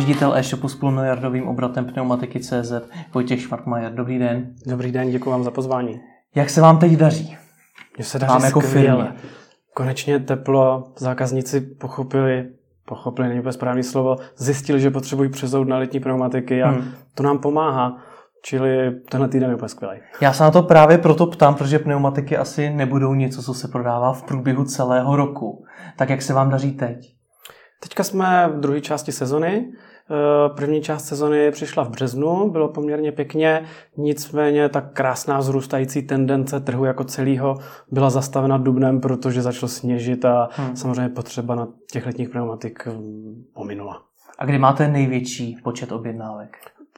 ředitel e-shopu s půlmiliardovým obratem pneumatiky CZ Vojtěch Švarkmajer. Dobrý den. Dobrý den, děkuji vám za pozvání. Jak se vám teď daří? Mně se daří jako skvěle. Konečně teplo, zákazníci pochopili, pochopili, není úplně správné slovo, zjistili, že potřebují přezout na letní pneumatiky a hmm. to nám pomáhá. Čili tenhle týden je úplně skvělý. Já se na to právě proto ptám, protože pneumatiky asi nebudou něco, co se prodává v průběhu celého roku. Tak jak se vám daří teď? Teďka jsme v druhé části sezony. Eh, první část sezony přišla v březnu, bylo poměrně pěkně, nicméně ta krásná vzrůstající tendence trhu jako celého byla zastavena dubnem, protože začalo sněžit a hmm. samozřejmě potřeba na těch letních pneumatik hm, pominula. A kdy máte největší počet objednávek?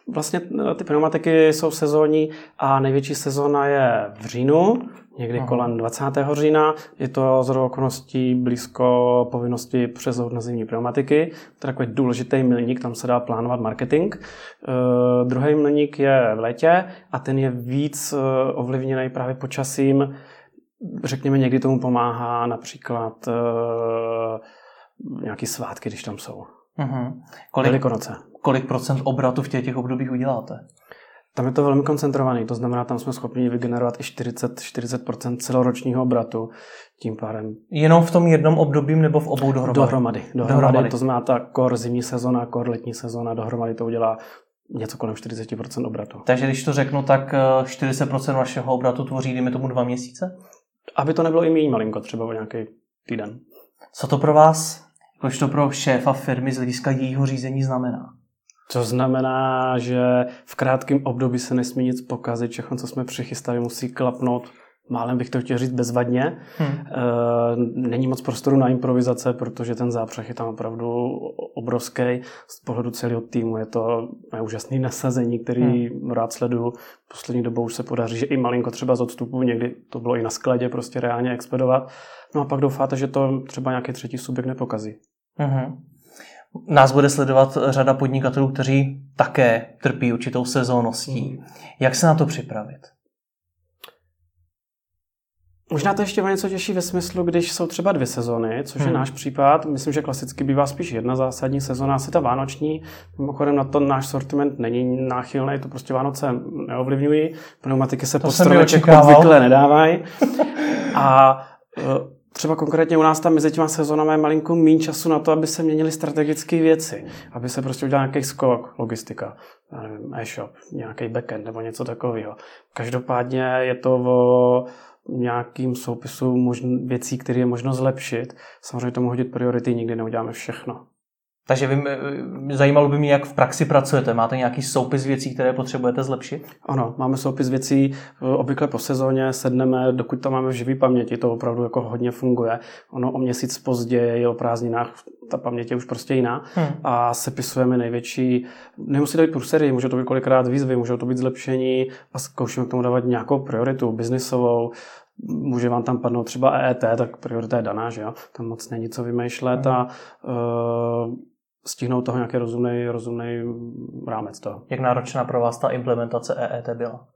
Vlastně eh, ty pneumatiky jsou sezónní a největší sezóna je v říjnu, někdy Aha. kolem 20. října. Je to z okolností blízko povinnosti přezout na zimní pneumatiky. To je takový důležitý milník, tam se dá plánovat marketing. Uh, druhý milník je v létě a ten je víc uh, ovlivněný právě počasím. Řekněme, někdy tomu pomáhá například uh, nějaký svátky, když tam jsou. Uh-huh. Kolik, Velikonoce. Kolik procent obratu v těch, těch obdobích uděláte? Tam je to velmi koncentrovaný, to znamená, tam jsme schopni vygenerovat i 40, 40% celoročního obratu. Tím pádem. Jenom v tom jednom období nebo v obou dohromady? Dohromady. Dohromady. dohromady. To znamená ta kor zimní sezona, kor letní sezona, dohromady to udělá něco kolem 40% obratu. Takže když to řeknu, tak 40% eh, vašeho obratu tvoří, dejme tomu, dva měsíce? Aby to nebylo i méně malinko, třeba o nějaký týden. Co to pro vás, jakož to pro šéfa firmy z hlediska jejího řízení znamená? To znamená, že v krátkém období se nesmí nic pokazit, všechno, co jsme přichystali, musí klapnout málem bych to chtěl říct bezvadně. Hmm. Není moc prostoru na improvizace, protože ten zápřeh je tam opravdu obrovský. Z pohledu celého týmu je to úžasné nasazení, který hmm. rád sleduju. Poslední dobou už se podaří, že i malinko třeba z odstupu, někdy to bylo i na skladě, prostě reálně expedovat. No a pak doufáte, že to třeba nějaký třetí subjekt nepokazí. Hmm. Nás bude sledovat řada podnikatelů, kteří také trpí určitou sezónností. Hmm. Jak se na to připravit? Možná to ještě o něco těžší ve smyslu, když jsou třeba dvě sezony, což hmm. je náš případ. Myslím, že klasicky bývá spíš jedna zásadní sezona, asi ta vánoční. Mimochodem na to náš sortiment není náchylný, to prostě Vánoce neovlivňují. Pneumatiky se pod stromeček obvykle nedávají. A e, třeba konkrétně u nás tam mezi těma sezónami je malinko méně času na to, aby se měnily strategické věci, aby se prostě udělal nějaký skok, logistika, nevím, e-shop, nějaký backend nebo něco takového. Každopádně je to o nějakým soupisu možn- věcí, které je možno zlepšit. Samozřejmě tomu hodit priority, nikdy neuděláme všechno. Takže vy, zajímalo by mě, jak v praxi pracujete. Máte nějaký soupis věcí, které potřebujete zlepšit? Ano, máme soupis věcí, obvykle po sezóně sedneme, dokud to máme v živý paměti, to opravdu jako hodně funguje. Ono o měsíc později, o prázdninách, ta paměť je už prostě jiná hmm. a sepisujeme největší, nemusí to být průsery, může to být kolikrát výzvy, může to být zlepšení a zkoušíme k tomu dávat nějakou prioritu biznisovou, může vám tam padnout třeba EET, tak priorita je daná, že jo? Tam moc není co vymýšlet a uh, stihnout toho nějaký rozumný, rozumný rámec toho. Jak náročná pro vás ta implementace EET byla?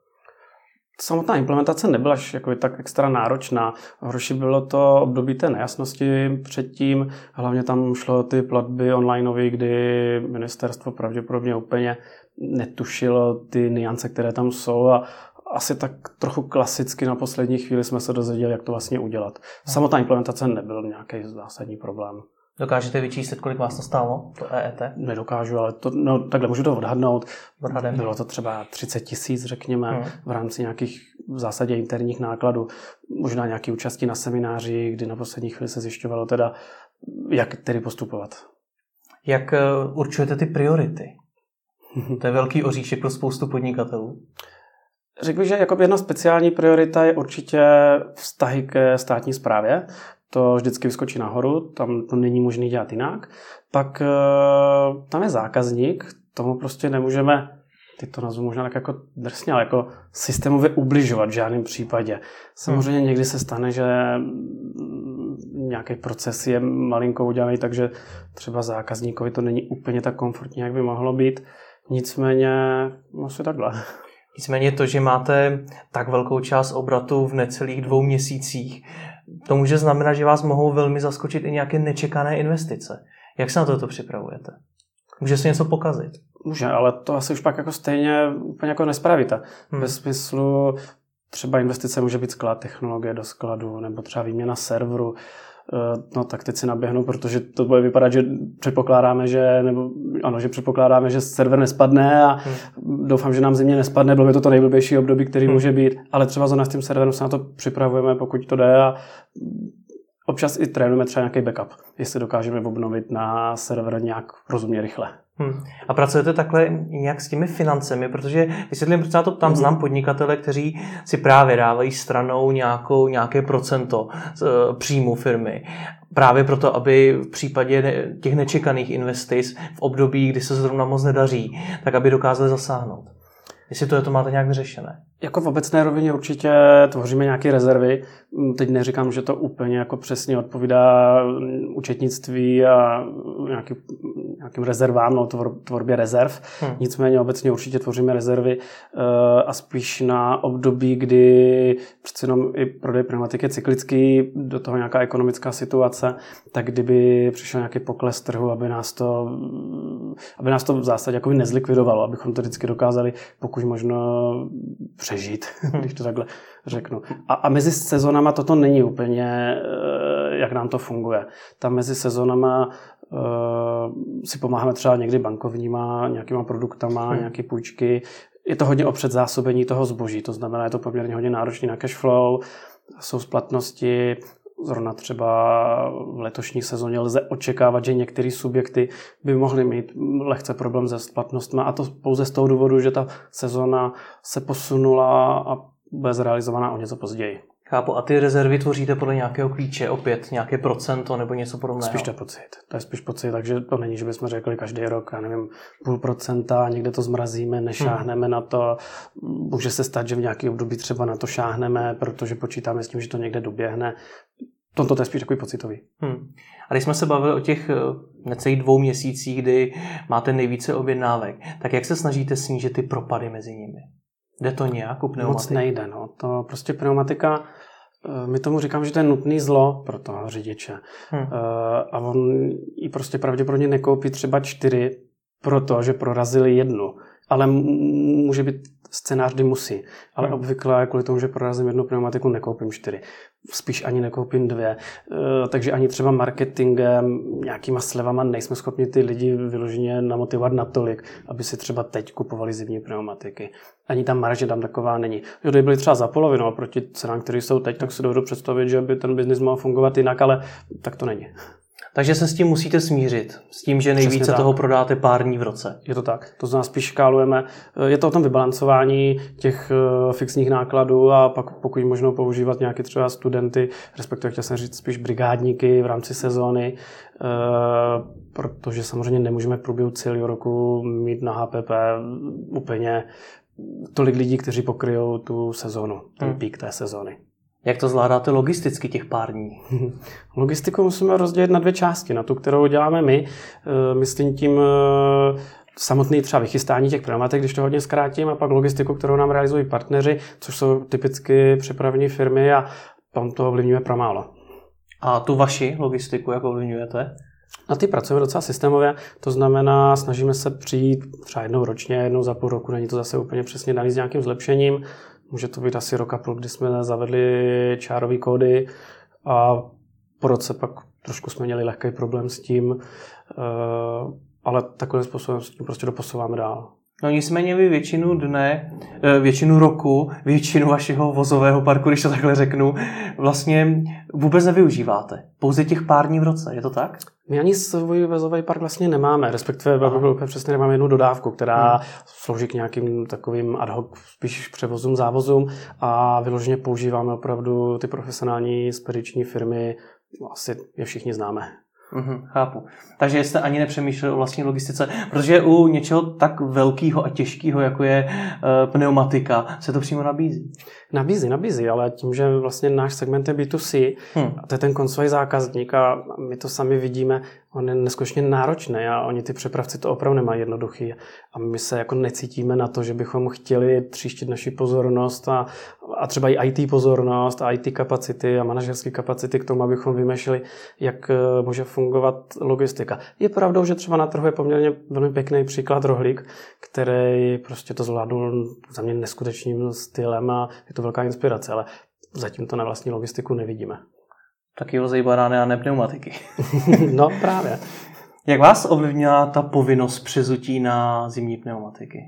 Samotná implementace nebyla jako tak extra náročná. Horší bylo to období té nejasnosti předtím. Hlavně tam šlo ty platby onlineové, kdy ministerstvo pravděpodobně úplně netušilo ty niance, které tam jsou a asi tak trochu klasicky na poslední chvíli jsme se dozvěděli, jak to vlastně udělat. Samotná implementace nebyl nějaký zásadní problém. Dokážete vyčíslit, kolik vás to stálo, to EET? Nedokážu, ale to, no, takhle můžu to odhadnout. Odhadem. Bylo to třeba 30 tisíc, řekněme, hmm. v rámci nějakých v zásadě interních nákladů. Možná nějaké účasti na semináři, kdy na poslední chvíli se zjišťovalo teda, jak tedy postupovat. Jak eh, určujete ty priority? to je velký oříšek pro spoustu podnikatelů. Řekl bych, že jako jedna speciální priorita je určitě vztahy ke státní správě, to vždycky vyskočí nahoru, tam to není možné dělat jinak. Pak eh, tam je zákazník, tomu prostě nemůžeme, ty to nazvu možná tak jako drsně, ale jako systémově ubližovat v žádném případě. Samozřejmě hmm. někdy se stane, že nějaký proces je malinko udělaný, takže třeba zákazníkovi to není úplně tak komfortní, jak by mohlo být. Nicméně, asi takhle. Nicméně to, že máte tak velkou část obratu v necelých dvou měsících, to může znamenat, že vás mohou velmi zaskočit i nějaké nečekané investice. Jak se na toto připravujete? Může se něco pokazit. Může, ale to asi už pak jako stejně úplně jako nespravíte. Hmm. Ve smyslu třeba investice může být sklad technologie do skladu, nebo třeba výměna serveru. Eh, no tak teď si naběhnu, protože to bude vypadat, že předpokládáme, že, nebo ano, že předpokládáme, že server nespadne a hmm. doufám, že nám země nespadne, bylo by to to nejblbější období, který hmm. může být, ale třeba za nás tím serverem se na to připravujeme, pokud to jde a občas i trénujeme třeba nějaký backup, jestli dokážeme obnovit na server nějak rozumně rychle. Hmm. A pracujete takhle nějak s těmi financemi, protože vysvětlím, proč já to tam hmm. znám podnikatele, kteří si právě dávají stranou nějakou, nějaké procento z uh, příjmu firmy. Právě proto, aby v případě těch nečekaných investic v období, kdy se zrovna moc nedaří, tak aby dokázali zasáhnout. Jestli to, je, to máte nějak vyřešené. Jako v obecné rovině určitě tvoříme nějaké rezervy. Mm, teď neříkám, že to úplně jako přesně odpovídá účetnictví a nějaký, nějakým rezervám, no tvor, tvorbě rezerv. Hmm. Nicméně obecně určitě tvoříme rezervy uh, a spíš na období, kdy přece jenom i prodej pneumatiky je cyklický, do toho nějaká ekonomická situace, tak kdyby přišel nějaký pokles trhu, aby nás to, aby nás to v zásadě jako nezlikvidovalo, abychom to vždycky dokázali pokud možno přežít, když to takhle řeknu. A, a mezi sezonama toto není úplně, eh, jak nám to funguje. Tam mezi sezonama si pomáháme třeba někdy bankovníma, nějakýma produktama, hmm. nějaké půjčky. Je to hodně o předzásobení toho zboží, to znamená, je to poměrně hodně náročný na cash flow, jsou splatnosti, Zrovna třeba v letošní sezóně lze očekávat, že některé subjekty by mohly mít lehce problém se splatnostmi a to pouze z toho důvodu, že ta sezóna se posunula a bude zrealizovaná o něco později. Chápu. A ty rezervy tvoříte podle nějakého klíče, opět nějaké procento nebo něco podobného? Spíš to je pocit. To je spíš pocit, takže to není, že bychom řekli každý rok, já nevím, půl procenta, někde to zmrazíme, nešáhneme hmm. na to. Může se stát, že v nějaký období třeba na to šáhneme, protože počítáme s tím, že to někde doběhne. Toto to je spíš takový pocitový. Hmm. A když jsme se bavili o těch eh, necelých dvou měsících, kdy máte nejvíce objednávek, tak jak se snažíte snížit ty propady mezi nimi? Jde to nějak u pneumatiky? Moc nejde. No. To prostě pneumatika, eh, my tomu říkám, že to je nutný zlo pro toho řidiče. Hmm. A on ji prostě pravděpodobně nekoupí třeba čtyři, protože prorazili jednu. Ale může být scénář, kdy musí. Ale hmm. obvykle kvůli tomu, že prorazím jednu pneumatiku, nekoupím čtyři spíš ani nekoupím dvě. Eh, takže ani třeba marketingem, nějakýma slevama nejsme schopni ty lidi vyloženě namotivovat natolik, aby si třeba teď kupovali zimní pneumatiky. Ani ta marže tam taková není. Jo, kdyby byly třeba za polovinu proti cenám, které jsou teď, tak si dovedu představit, že by ten biznis mohl fungovat jinak, ale tak to není. Takže se s tím musíte smířit. S tím, že nejvíce toho prodáte pár dní v roce. Je to tak. To znamená spíš škálujeme. Je to o tom vybalancování těch eh, fixních nákladů a pak pokud možno používat nějaké třeba studenty, respektive chtěl jsem říct spíš brigádníky v rámci sezóny, eh, protože samozřejmě nemůžeme v průběhu celého roku mít na HPP úplně tolik lidí, kteří pokryjou tu sezónu, ten hmm. pík té sezóny. Jak to zvládáte logisticky těch pár dní? Logistiku musíme rozdělit na dvě části. Na tu, kterou děláme my, eh, myslím tím eh, samotný třeba vychystání těch pneumatik, když to hodně zkrátím, a pak logistiku, kterou nám realizují partneři, což jsou typicky přepravní firmy a tam to ovlivňuje pramálo. A tu vaši logistiku, jak ovlivňujete? Na ty pracujeme docela systémově, to znamená, snažíme se přijít třeba jednou ročně, jednou za půl roku, není to zase úplně přesně daný s nějakým zlepšením, Může to být asi rok a půl, kdy jsme zavedli čárové kódy a po roce pak trošku jsme měli lehký problém s tím, eh, ale takovým způsobem s tím prostě doposouváme dál. No nicméně vy většinu dne, eh, většinu roku, většinu vašeho vozového parku, když to takhle řeknu, vlastně vůbec nevyužíváte. Pouze těch pár dní v roce, je to tak? My ani svůj vozový park vlastně nemáme, respektive byl přesně nemáme jednu dodávku, která hmm. slouží k nějakým takovým ad hoc spíš převozům, závozům a vyloženě používáme opravdu ty profesionální spediční firmy, asi je všichni známe. Mm-hmm, chápu. Takže jste ani nepřemýšleli o vlastní logistice, protože u něčeho tak velkého a těžkého, jako je uh, pneumatika, se to přímo nabízí. Nabízí, nabízí, ale tím, že vlastně náš segment je B2C, hmm. a to je ten koncový zákazník a my to sami vidíme, on je neskutečně náročný a oni ty přepravci to opravdu nemají jednoduchý. A my se jako necítíme na to, že bychom chtěli tříštit naši pozornost a, a třeba i IT pozornost a IT kapacity a manažerské kapacity k tomu, abychom vymešli, jak eh, může fungovat fungovat logistika. Je pravdou, že třeba na trhu je poměrně velmi pěkný příklad rohlík, který prostě to zvládl za mě neskutečným stylem a je to velká inspirace, ale zatím to na vlastní logistiku nevidíme. Taky ho banány a ne pneumatiky. no právě. Jak vás ovlivnila ta povinnost přezutí na zimní pneumatiky?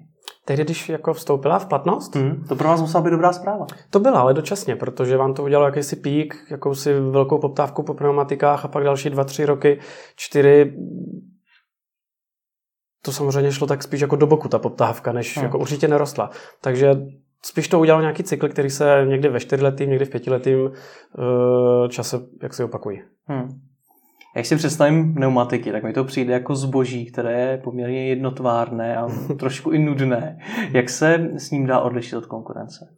Tehdy, když jako vstoupila v platnost? Hmm, to pro vás musela být dobrá zpráva. To byla, ale dočasně, protože vám to udělalo jakýsi pík, jakousi velkou poptávku po pneumatikách a pak další dva, tři roky, čtyři to samozřejmě šlo tak spíš jako do boku ta poptávka, než hmm. jako určitě nerostla. Takže spíš to udělal nějaký cykl, který se někdy ve čtyřletým, někdy v pětiletým uh, čase, jak si opakují. Hmm. Jak si představím pneumatiky, tak mi to přijde jako zboží, které je poměrně jednotvárné a trošku i nudné. Jak se s ním dá odlišit od konkurence?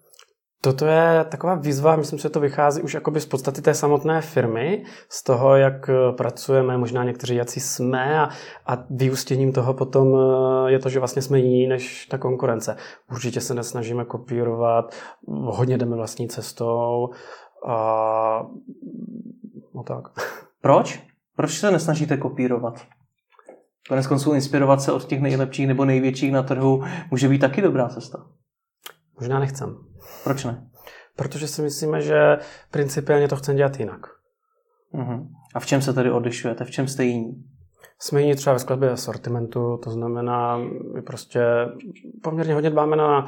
Toto je taková výzva, myslím, že to vychází už jakoby z podstaty té samotné firmy, z toho, jak pracujeme, možná někteří jací jsme a, a vyústěním toho potom eh, je to, že vlastně jsme jiní než ta konkurence. Určitě se nesnažíme kopírovat, hodně jdeme vlastní cestou a no tak. Proč? Proč se nesnažíte kopírovat? Konec konců inspirovat se od těch nejlepších nebo největších na trhu může být taky dobrá cesta. Možná nechcem. Proč ne? Protože si myslíme, že principiálně to chceme dělat jinak. Uh-huh. A v čem se tedy odlišujete? V čem jste jiní? Jsme jiní třeba ve skladbě sortimentu, to znamená, my prostě poměrně hodně dbáme na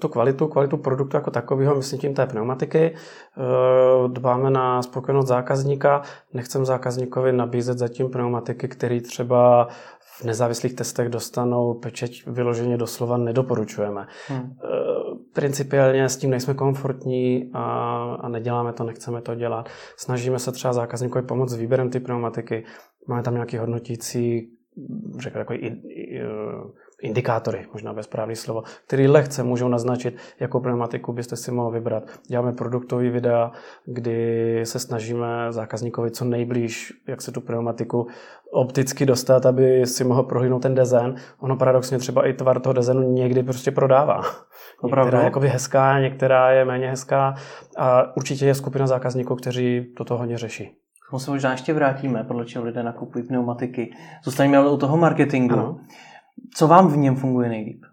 tu kvalitu, kvalitu produktu jako takového, myslím tím té pneumatiky. Eh, dbáme na spokojenost zákazníka, nechcem zákazníkovi nabízet zatím pneumatiky, který třeba v nezávislých testech dostanou pečeť vyloženě doslova nedoporučujeme. Hmm. Eh, principiálně s tím nejsme komfortní a, a neděláme to, nechceme to dělat. Snažíme se třeba zákazníkovi pomoct s výběrem ty pneumatiky. Máme tam nějaký hodnotící, řekl jako i, i, indikátory, možná bezprávný slovo, které lehce můžou naznačit, jakou pneumatiku byste si mohl vybrat. Děláme produktový videa, kdy se snažíme zákazníkovi co nejblíž, jak se tu pneumatiku opticky dostat, aby si mohl prohlídnout ten design. Ono paradoxně třeba i tvar toho designu někdy prostě prodává. Opravdu? Některá je hezká, některá je méně hezká a určitě je skupina zákazníků, kteří toto hodně řeší. K tomu se možná ještě vrátíme, podle čeho lidé nakupují pneumatiky. Zůstaňme ale u toho marketingu. Ano. Co vám v něm funguje nejlíp?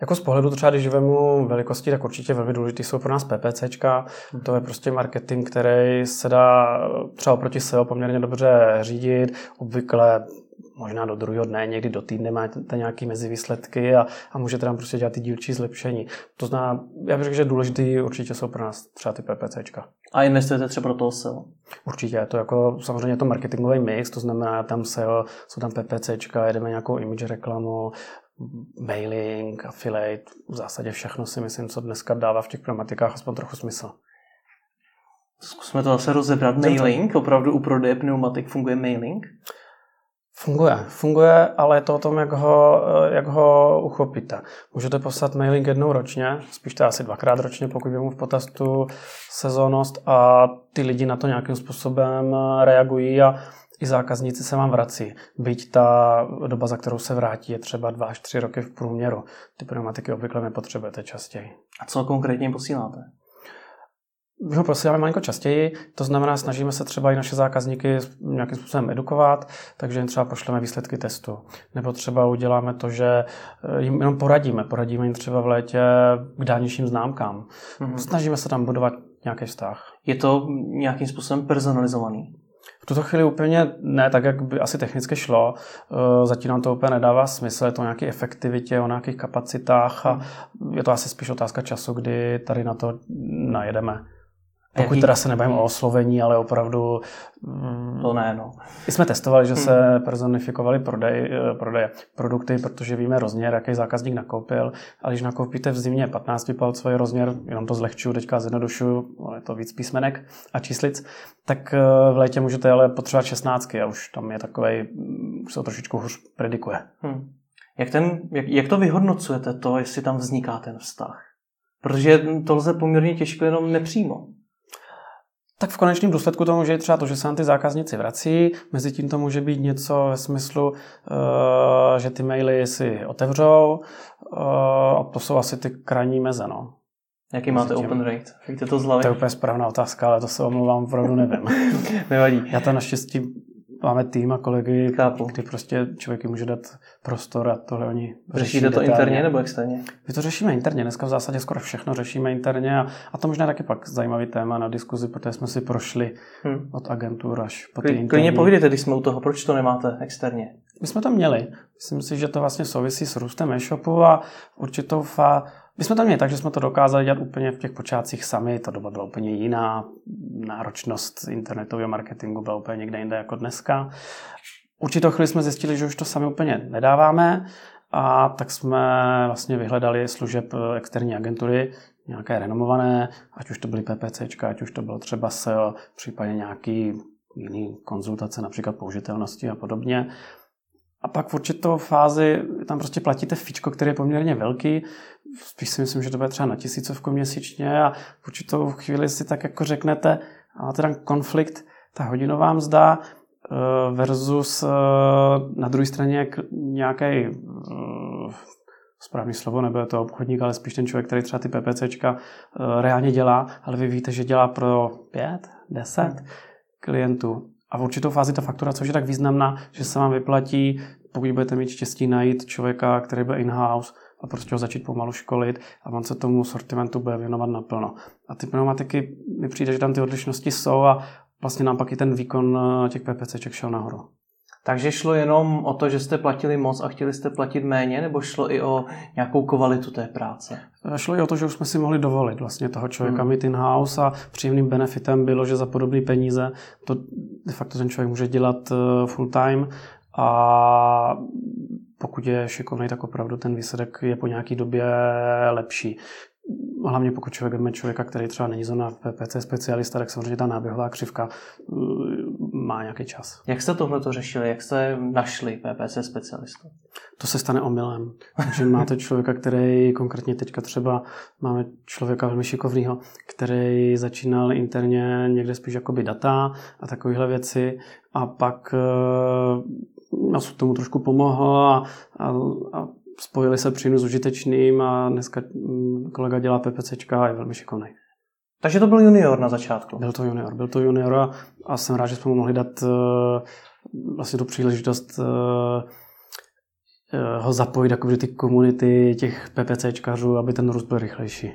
Jako z pohledu třeba, když vemu velikosti, tak určitě velmi důležitý jsou pro nás PPCčka. Hmm. To je prostě marketing, který se dá třeba proti SEO poměrně dobře řídit. Obvykle možná do druhého dne, někdy do týdne máte nějaké mezivýsledky a, a můžete tam prostě dělat ty dílčí zlepšení. To znamená, já bych řekl, že důležitý určitě jsou pro nás třeba ty PPCčka. A investujete třeba do toho SEO? Určitě, je to jako samozřejmě to marketingový mix, to znamená tam SEO, jsou tam PPCčka, jedeme nějakou image reklamu, mailing, affiliate, v zásadě všechno si myslím, co dneska dává v těch pneumatikách aspoň trochu smysl. Zkusme to zase rozebrat. Mailing, opravdu u prodeje pneumatik funguje mailing? Funguje, funguje, ale je to o tom, jak ho, jak ho uchopíte. Můžete poslat mailing jednou ročně, spíš to asi dvakrát ročně, pokud mu v potaz tu sezónnost a ty lidi na to nějakým způsobem reagují a i zákazníci se vám vrací. Byť ta doba, za kterou se vrátí, je třeba dva až tři roky v průměru. Ty pneumatiky obvykle nepotřebujete častěji. A co konkrétně posíláte? My ho posíláme malinko častěji, to znamená, snažíme se třeba i naše zákazníky nějakým způsobem edukovat, takže jim třeba pošleme výsledky testu. Nebo třeba uděláme to, že eh, jim jenom poradíme. Poradíme jim třeba v létě k dálničním známkám. Mm-hmm. Snažíme se tam budovat nějaký vztah. Je to nějakým způsobem personalizovaný? V tuto chvíli úplně ne, tak jak by asi technicky šlo. Eh, zatím nám to úplně nedává smysl, je to o nějaké efektivitě, o nějakých kapacitách a mhm. je to asi spíš otázka času, kdy tady na to najedeme. Pokud Jaký? teda se nebavíme o oslovení, ale opravdu... To ne, no. My jsme testovali, že se hmm. personifikovali prodej, eh, prodeje produkty, protože víme rozměr, jaký zákazník nakoupil. A když nakoupíte v zimě 15 palcový rozměr, jenom to zlehčuju, teďka zjednodušuju, ale je to víc písmenek a číslic, tak eh, v létě můžete ale potřebovat 16 a už tam je takový, už se to trošičku hůř predikuje. Hmm. Jak, ten, jak, jak to vyhodnocujete, to, jestli tam vzniká ten vztah? Protože to lze poměrně těžko jenom nepřímo. Tak v konečném důsledku to může být třeba to, že se nám ty zákazníci vrací, mezi tím to může být něco ve smyslu, eh, že ty maily si otevřou eh, a to jsou asi ty krajní meze. No. Jaký máte tím. open rate? Víte to z hlavy? To je úplně správná otázka, ale to se omlouvám, opravdu nevím. Nevadí. Já to naštěstí máme tým a kolegy, Chápu. kdy prostě člověk může dát prostor a tohle oni Řešíte to detailně. interně nebo externě? My to řešíme interně, dneska v zásadě skoro všechno řešíme interně a, a to možná taky pak zajímavý téma na diskuzi, protože jsme si prošli Hm. od agentur až po ty. Klidně povídejte, když jsme u toho, proč to nemáte externě? My jsme to měli. Myslím si, že to vlastně souvisí s růstem e-shopu a určitou fa... My jsme to měli tak, že jsme to dokázali dělat úplně v těch počátcích sami, ta doba byla úplně jiná, náročnost internetového marketingu byla úplně někde jinde jako dneska. Určitou chvíli jsme zjistili, že už to sami úplně nedáváme a tak jsme vlastně vyhledali služeb eh, externí agentury, nějaké renomované, ať už to byly PPCčka, ať už to bylo třeba SEO, případně nějaký jiný konzultace, například použitelnosti a podobně. A pak v určitou fázi tam prostě platíte fičko, který je poměrně velký. Spíš si myslím, že to bude třeba na tisícovku měsíčně a v určitou chvíli si tak jako řeknete, a tam konflikt, ta hodinová mzda eh, versus eh, na druhé straně nějaký eh, správný slovo, nebude to obchodník, ale spíš ten člověk, který třeba ty PPCčka reálně dělá, ale vy víte, že dělá pro pět, deset klientů. A v určitou fázi ta fakturace už je tak významná, že se vám vyplatí, pokud budete mít štěstí najít člověka, který bude in-house a prostě ho začít pomalu školit a on se tomu sortimentu bude věnovat naplno. A ty pneumatiky, mi přijde, že tam ty odlišnosti jsou a vlastně nám pak i ten výkon eh, těch PPCček šel nahoru. Takže šlo jenom o to, že jste platili moc a chtěli jste platit méně, nebo šlo i o nějakou kvalitu té práce? Šlo i o to, že už jsme si mohli dovolit vlastně toho člověka Hmm. mít in-house a příjemným benefitem bylo, že za podobné peníze to de facto ten člověk může dělat eh, full time a pokud je šikovný, tak opravdu ten výsledek je po nějaký době lepší. Hlavně pokud člověk vezme člověka, který třeba není zóna PPC specialista, tak samozřejmě ta náběhová křivka eh, má nějaký čas. Jak jste tohle to řešili? Jak jste našli PPC specialistu? To se stane omylem. Takže máte člověka, který konkrétně teďka třeba máme člověka velmi šikovného, který začínal interně někde spíš jakoby data a takovéhle věci a pak uh, nás k tomu trošku pomohl a, a, a spojili se příjemně s užitečným a dneska mm, kolega dělá PPCčka a je velmi šikovný. Takže to byl junior na začátku. Byl to junior, byl to junior a, a jsem rád, že jsme mu mohli dát uh, vlastně tu příležitost uh, ho zapojit jako do ty komunity těch PPCčkařů, aby ten růst byl rychlejší.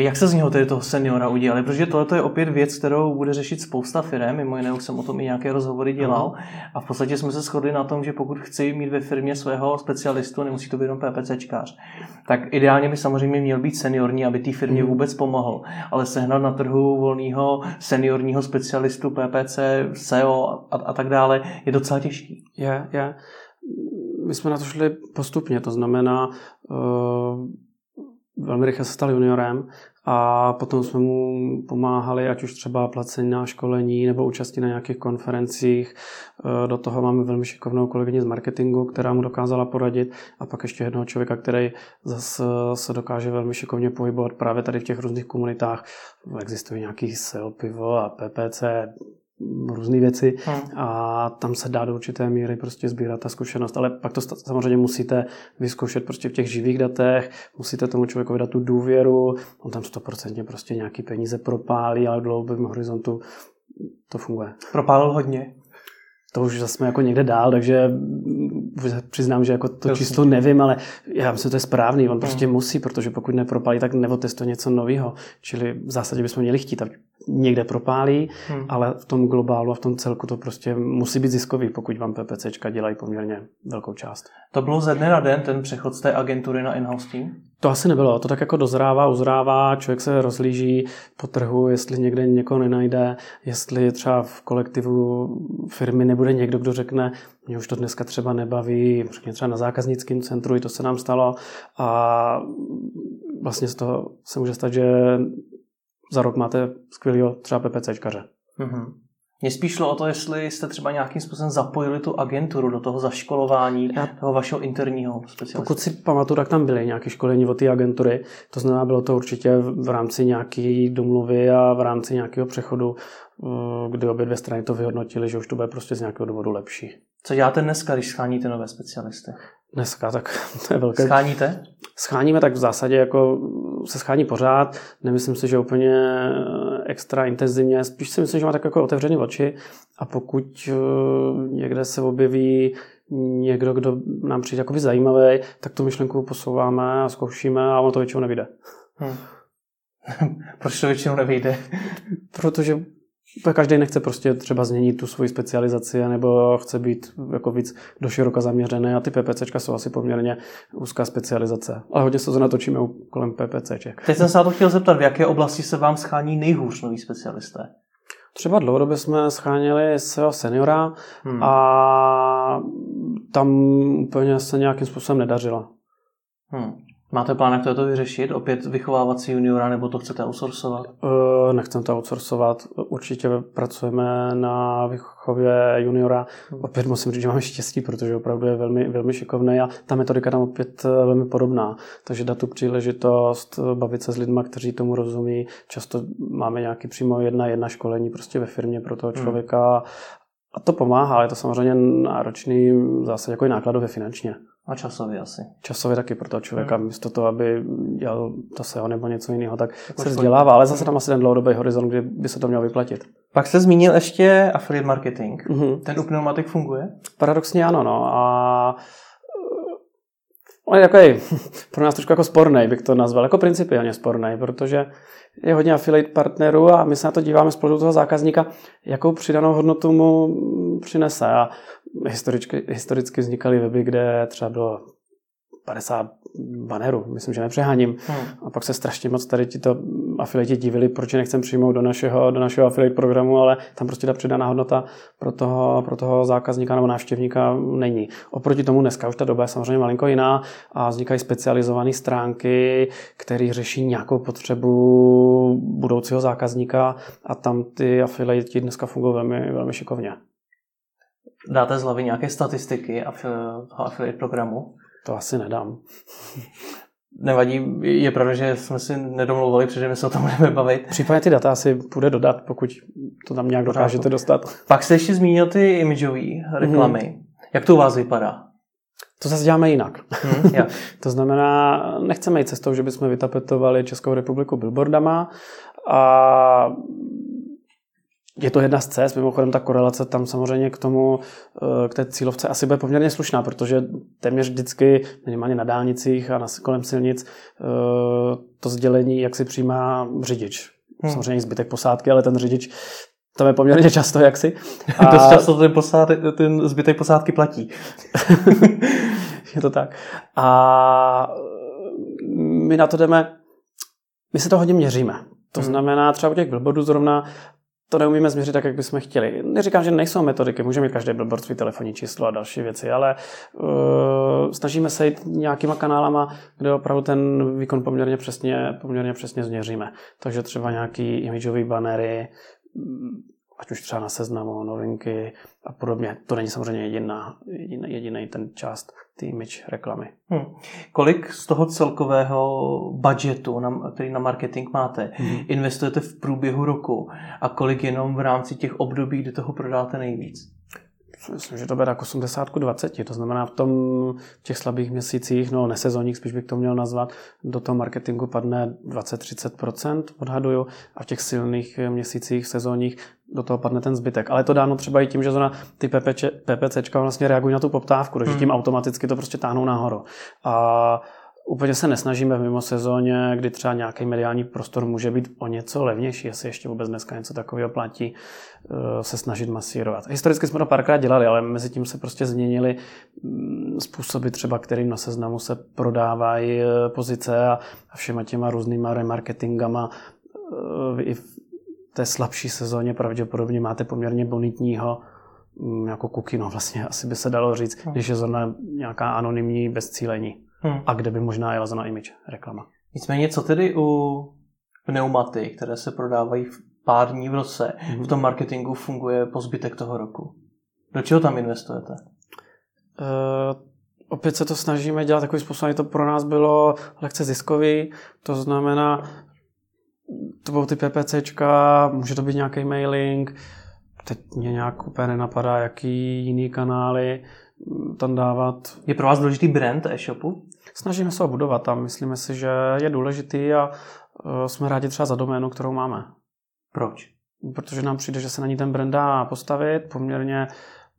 Jak se z něho tedy toho seniora udělali? Protože tohle je opět věc, kterou bude řešit spousta firm, mimo jiné už jsem o tom i nějaké rozhovory dělal. A v podstatě jsme se shodli na tom, že pokud chci mít ve firmě svého specialistu, nemusí to být jenom PPCčkář, tak ideálně by samozřejmě měl být seniorní, aby té firmě Mhm. vůbec pomohl. Ale sehnat na trhu volného seniorního specialistu PPC, SEO a, a tak dále je docela těžký. Je, je. My jsme na to šli postupně, to znamená, uh, velmi rychle se stal juniorem a potom jsme mu pomáhali, ať už třeba placení na školení nebo účastí na nějakých konferencích. Eh, Do toho máme velmi šikovnou kolegyni z marketingu, která mu dokázala poradit a pak ještě jednoho člověka, který zase se dokáže velmi šikovně pohybovat právě tady v těch různých komunitách. Existují nějaký SEO pivo a PPC, různé věci Hmm. a tam se dá do určité míry prostě sbírat ta zkušenost, ale pak to samozřejmě musíte vyzkoušet prostě v těch živých datech, musíte tomu člověku dát tu důvěru, on tam stoprocentně prostě nějaký peníze propálí, ale v dlouhodobém horizontu to funguje. Propálil hodně. To už zase jsme jako někde dál, takže přiznám, že jako to Jasně. číslo nevím, ale já myslím, že to je správný. On prostě musí, protože pokud nepropálí, tak neotestuje něco nového. Čili v zásadě bychom měli chtít, někde propálí, Hmm. ale v tom globálu a v tom celku to prostě musí být ziskový, pokud vám PPCčka dělají poměrně velkou část. To bylo ze dne na den ten přechod z té agentury na in-house team? To asi nebylo, to tak jako dozrává, uzrává, člověk se rozlíží po trhu, jestli někde někoho nenajde, jestli třeba v kolektivu firmy nebude někdo, kdo řekne, mě už to dneska třeba nebaví, řekně třeba na zákaznickém centru, i to se nám stalo a vlastně z toho se může stát, že za rok máte skvělého třeba PPCčkaře. Mhm. Mně spíš šlo o to, jestli jste třeba nějakým způsobem zapojili tu agenturu do toho zaškolování Já- toho vašeho interního specialistu. Pokud si pamatuju, tak tam byly nějaké školení od té agentury. To znamená, bylo to určitě v rámci nějaké domluvy a v rámci nějakého přechodu, eh, kdy obě dvě strany to vyhodnotily, že už to bude prostě z nějakého důvodu lepší. Co děláte dneska, když scháníte nové specialisty? Dneska, tak to je velké. Scháníte? Scháníme tak v zásadě jako se schání pořád. Nemyslím si, že úplně extra intenzivně. Spíš si myslím, že má tak jako otevřený oči a pokud eh, někde se objeví někdo, kdo nám přijde jakoby zajímavý, tak tu myšlenku posouváme a zkoušíme a ono to většinou nevyjde. Hmm. Proč to většinou nevyjde? Protože každý nechce prostě třeba změnit tu svoji specializaci nebo chce být jako víc do široka zaměřený a ty PPCčka jsou asi poměrně úzká specializace. Ale hodně se to natočíme kolem PPCček. Teď jsem se na to chtěl zeptat, v jaké oblasti se vám schání nejhůř noví specialisté? Třeba dlouhodobě jsme scháněli svého seniora hmm. a tam úplně se nějakým způsobem nedařilo. Hmm. Máte plán, jak to vyřešit? Opět vychovávat si juniora, nebo to chcete outsourcovat? Uh, nechcem to outsourcovat. Určitě pracujeme na výchově juniora. Hmm. Opět musím říct, že máme štěstí, protože opravdu je velmi, velmi šikovný a ta metodika tam opět eh, velmi podobná. Takže dát tu příležitost eh, bavit se s lidmi, kteří tomu rozumí. Často máme nějaký přímo jedna jedna školení prostě ve firmě pro toho hmm. člověka. Hmm. A to pomáhá, ale je to samozřejmě náročný zase jako i nákladově finančně. A časově asi. Časově taky pro toho člověka, hmm. místo toho, aby dělal to SEO nebo něco jiného, tak se vzdělává, ale zase tam asi ten dlouhodobý horizont, kdy by se to mělo vyplatit. Pak jste zmínil ještě affiliate marketing. Mm-hmm. Ten u pneumatik funguje? Paradoxně ano, no. A on je takový pro nás trošku jako sporný, bych to nazval, jako principiálně sporný, protože je hodně affiliate partnerů a my se na to díváme z pohledu toho zákazníka, jakou přidanou hodnotu mu přinese. A historicky, historicky vznikaly weby, kde třeba bylo 50 banerů, myslím, že nepřeháním. Hmm. A pak se strašně moc tady to afiliati divili, proč je nechcem přijmout do našeho, do našeho affiliate programu, ale tam prostě ta přidaná hodnota pro toho, pro toho zákazníka nebo návštěvníka není. Oproti tomu dneska už ta doba je samozřejmě malinko jiná a vznikají specializované stránky, které řeší nějakou potřebu budoucího zákazníka a tam ty afiliati dneska fungují velmi, velmi šikovně. Dáte z hlavy nějaké statistiky affiliate programu? To asi nedám. Nevadí, je pravda, že jsme si nedomlouvali, protože my se o tom budeme bavit. Případně ty data si bude dodat, pokud to tam nějak dokážete dostat. Pak jste ještě zmínil ty imageové reklamy. Mm-hmm. Jak to u vás vypadá? To zase děláme jinak. Hmm, to znamená, nechceme jít cestou, že bychom vytapetovali Českou republiku billboardama a je to jedna z cest, mimochodem ta korelace tam samozřejmě k tomu, eh, k té cílovce asi bude poměrně slušná, protože téměř vždycky, minimálně na dálnicích a na, kolem silnic, eh, to sdělení, jak si přijímá řidič. Hmm. Samozřejmě zbytek posádky, ale ten řidič tam je poměrně často jaksi. A... Dost často ten, posádek, ten zbytek posádky platí. je to tak. A my na to jdeme, my se to hodně měříme. To hmm. znamená, třeba u těch billboardů zrovna to neumíme změřit tak, jak bychom chtěli. Neříkám, že nejsou metodiky, může mít každý billboard svůj telefonní číslo a další věci, ale uh, snažíme se jít nějakýma kanálama, kde opravdu ten výkon poměrně přesně, poměrně přesně změříme. Takže třeba nějaký imageový banery, ať už třeba na seznamu, novinky a podobně. To není samozřejmě jediná, jediný, jediný ten část té image reklamy. Hmm. Kolik z toho celkového budgetu, na, který na marketing máte, hmm. investujete v průběhu roku a kolik jenom v rámci těch období, kdy toho prodáte nejvíc? Myslím, že to bude tak 80 20. To znamená v tom v těch slabých měsících, no nesezónních, spíš bych to měl nazvat, do toho marketingu padne 20-30%, odhaduju, a v těch silných měsících sezónních do toho padne ten zbytek. Ale je to dáno třeba i tím, že zona ty PPČ, PPCčka vlastně reagují na tu poptávku, takže hmm. tím automaticky to prostě táhnou nahoru. A Úplně se nesnažíme v mimo sezóně, kdy třeba nějaký mediální prostor může být o něco levnější, jestli ještě vůbec dneska něco takového platí, eh, se snažit masírovat. Historicky jsme to párkrát dělali, ale mezi tím se prostě změnily mm, způsoby třeba, kterým na seznamu se prodávají eh, pozice a všema těma různýma remarketingama eh, i v té slabší sezóně pravděpodobně máte poměrně bonitního mm, jako kukino vlastně, asi by se dalo říct, když je zrovna nějaká anonymní bezcílení hmm. a kde by možná jela zóna image reklama. Nicméně, co tedy u pneumaty, které se prodávají v pár dní v roce, hmm. v tom marketingu funguje po zbytek toho roku? Do čeho tam investujete? Uh, opět se to snažíme dělat takovým způsobem, to pro nás bylo lehce ziskový, to znamená, to budou ty PPCčka, může to být nějaký mailing, teď mě nějak úplně nenapadá, jaký jiný kanály, tam dávat. Je pro vás důležitý brand e-shopu? Snažíme se ho budovat a myslíme si, že je důležitý a e, jsme rádi třeba za doménu, kterou máme. Proč? Protože nám přijde, že se na ní ten brand dá postavit, poměrně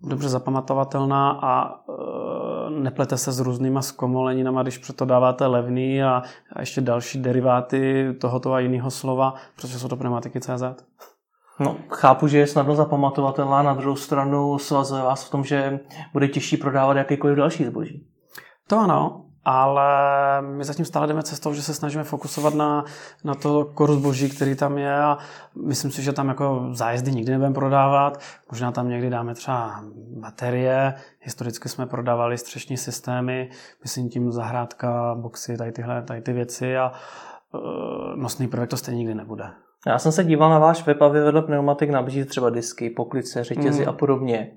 dobře zapamatovatelná a e, neplete se s různýma zkomoleninama, když proto dáváte levný a, a ještě další deriváty tohoto a jiného slova, protože jsou to pneumatiky CZ. No, chápu, že je snadno zapamatovatelná, na druhou stranu svazuje vás v tom, že bude těžší prodávat jakýkoliv další zboží. To ano, ale my zatím stále jdeme cestou, že se snažíme fokusovat na, na to koru zboží, který tam je a myslím si, že tam jako zájezdy nikdy nebudeme prodávat. Možná tam někdy dáme třeba baterie, historicky jsme prodávali střešní systémy, myslím tím zahrádka, boxy, tady tyhle tady ty věci a uh, nosný prvek to stejně nikdy nebude. Já jsem se díval na váš web a vy vedle pneumatik nabízíte třeba disky, poklice, řetězy mm. a podobně.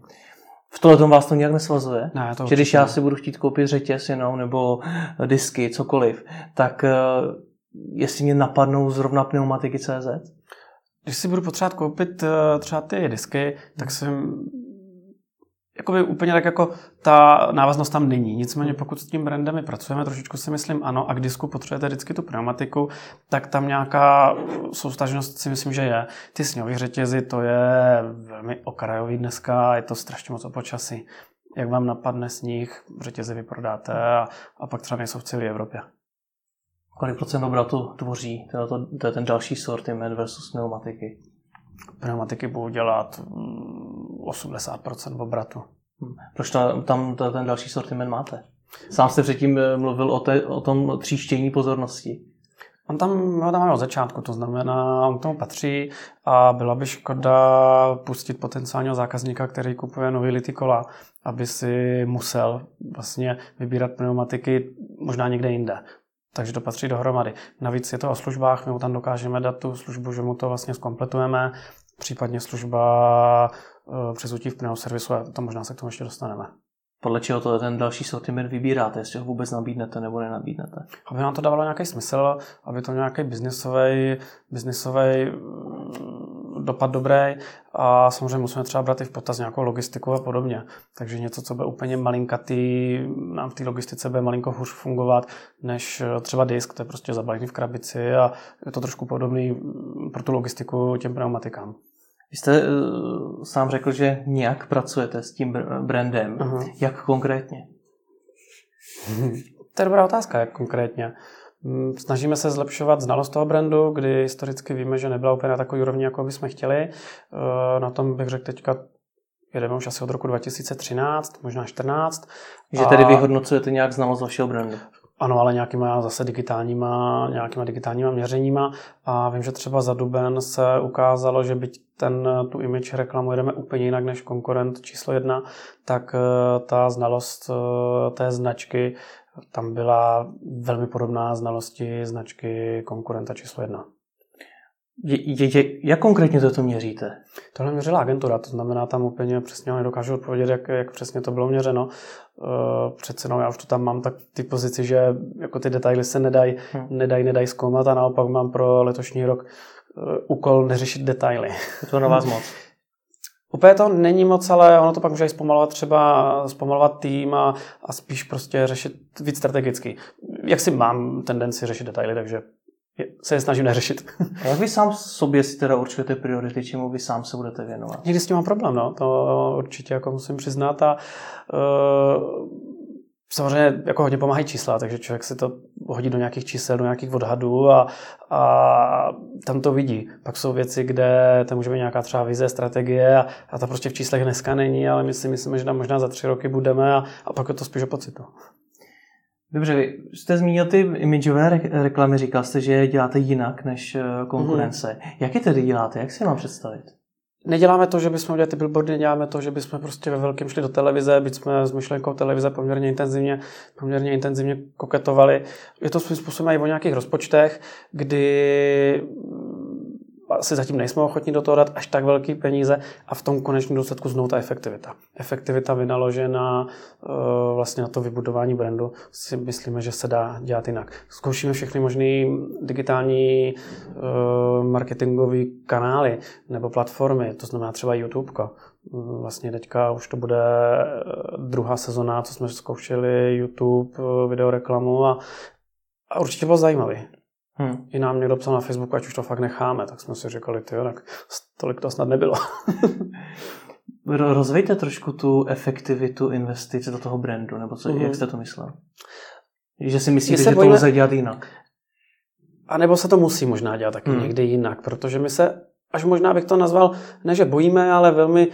V tohle tom vás to nějak nesvazuje? Ne, to že když já si budu chtít koupit řetěz jenom, nebo disky, cokoliv, tak uh, jestli mě napadnou zrovna pneumatiky CZ? Když si budu potřebovat koupit uh, třeba ty disky, tak jsem jakoby úplně tak jako ta návaznost tam není. Nicméně pokud s tím brandem my pracujeme, trošičku si myslím ano, a k disku potřebujete vždycky tu pneumatiku, tak tam nějaká soustažnost si myslím, že je. Ty sněhový řetězy, to je velmi okrajový dneska, je to strašně moc o počasí. Jak vám napadne sníh, řetězy vyprodáte a, a pak třeba nejsou v celé Evropě. Kolik procent obratu tvoří je ten další sortiment versus pneumatiky? Pneumatiky budou dělat 80% mm, obratu. Proč ta, tam ta, ten další sortiment máte? Sám jste předtím eh, mluvil o, te, o tom tříštění pozornosti. On tam, ho tam máme od začátku, to znamená, on k tomu patří a byla by škoda pustit potenciálního zákazníka, který kupuje nový litikola, aby si musel vlastně vybírat pneumatiky možná někde jinde. Takže to patří dohromady. Navíc je to o službách, my mu tam dokážeme dát tu službu, že mu to vlastně zkompletujeme, případně služba e, přezutí v pneumoservisu a to možná se k tomu ještě dostaneme. Podle čeho to ten další sortiment vybíráte, jestli ho vůbec nabídnete nebo nenabídnete? Aby nám to dávalo nějaký smysl, aby to nějaký biznisový, biznisový dopad dobrý a samozřejmě musíme třeba brát i v potaz nějakou logistiku a podobně. Takže něco, co bude úplně malinkatý, nám v té logistice bude malinko hůř fungovat, než třeba disk, to je prostě zabalený v krabici a je to trošku podobný pro tu logistiku těm pneumatikám. Vy jste uh, sám řekl, že nějak pracujete s tím brandem. Uh-huh. Jak konkrétně? to je dobrá otázka, jak konkrétně. Mm, snažíme se zlepšovat znalost toho brandu, kdy historicky víme, že nebyla úplně na takový úrovni, jako bychom chtěli. Eh, na tom bych řekl teďka jedeme už asi od roku 2013, možná 14. Že tedy vyhodnocujete nějak znalost vašeho brandu? Ano, ale nějakýma zase digitálníma, nějakýma digitálníma měřeníma. A vím, že třeba za Duben se ukázalo, že byť ten, tu image reklamu jedeme úplně jinak než konkurent číslo jedna, tak eh, ta znalost eh, té značky tam byla velmi podobná znalosti značky konkurenta číslo jedna. Je, je, je, jak konkrétně to měříte? Tohle měřila agentura, to znamená, tam úplně přesně nedokážu odpovědět, jak, jak přesně to bylo měřeno. Uh, přece no, já už to tam mám tak ty pozici, že jako ty detaily se nedají hmm. nedaj, nedaj zkoumat a naopak mám pro letošní rok uh, úkol neřešit detaily. Je to na vás moc? Úplně to není moc, ale ono to pak může zpomalovat třeba zpomalovat tým a, a spíš prostě řešit víc strategicky. Jak si mám tendenci řešit detaily, takže se je snažím neřešit. A jak vy sám sobě si teda určujete priority, čemu vy sám se budete věnovat? Někdy s tím mám problém, no. To určitě jako musím přiznat a uh, samozřejmě jako hodně pomáhají čísla, takže člověk si to hodí do nějakých čísel, do nějakých odhadů a, a tam to vidí. Pak jsou věci, kde to může být nějaká třeba vize, strategie a, a ta prostě v číslech dneska není, ale my si myslíme, že tam možná za tři roky budeme a, a pak je to spíš o pocitu. Dobře, vy jste zmínil ty imageové reklamy, říkal jste, že je děláte jinak než eh, konkurence. Mm-hmm. Jak je tedy děláte? Jak si mám představit? Neděláme to, že bychom udělali ty billboardy, neděláme to, že bychom prostě ve velkém šli do televize, byť jsme s myšlenkou televize poměrně intenzivně, poměrně intenzivně koketovali. Je to svým způsobem i o nějakých rozpočtech, kdy asi zatím nejsme ochotní do toho dát až tak velké peníze a v tom konečném důsledku znovu ta efektivita. Efektivita vynaložená uh, vlastně na to vybudování brandu si myslíme, že se dá dělat jinak. Zkoušíme všechny možné digitální uh, marketingové kanály nebo platformy, to znamená třeba YouTube. Vlastně teďka už to bude druhá sezona, co jsme zkoušeli YouTube, videoreklamu a, a určitě bylo zajímavý. Hmm. I nám někdo psal na Facebooku, ať už to fakt necháme, tak jsme si říkali, ty tak tolik to snad nebylo. Rozvejte trošku tu efektivitu investice do toho brandu, nebo co, mm. jak jste to myslel? Že si myslíte, že bojíme... to lze dělat jinak? A nebo se to musí možná dělat taky hmm. někdy jinak, protože my se, až možná bych to nazval, ne že bojíme, ale velmi uh,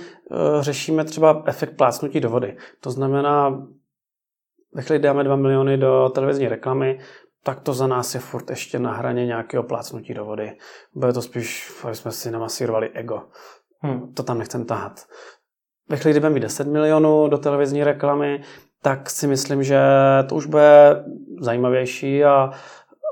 řešíme třeba efekt plácnutí do vody. To znamená, ve chvíli dáme 2 miliony do televizní reklamy, tak to za nás je furt ještě na hraně nějakého plácnutí do vody. Bude to spíš, aby jsme si namasírovali ego. Hmm. To tam nechcem tahat. Ve chvíli, kdy budeme mít 10 milionů do televizní reklamy, tak si myslím, že to už bude zajímavější a,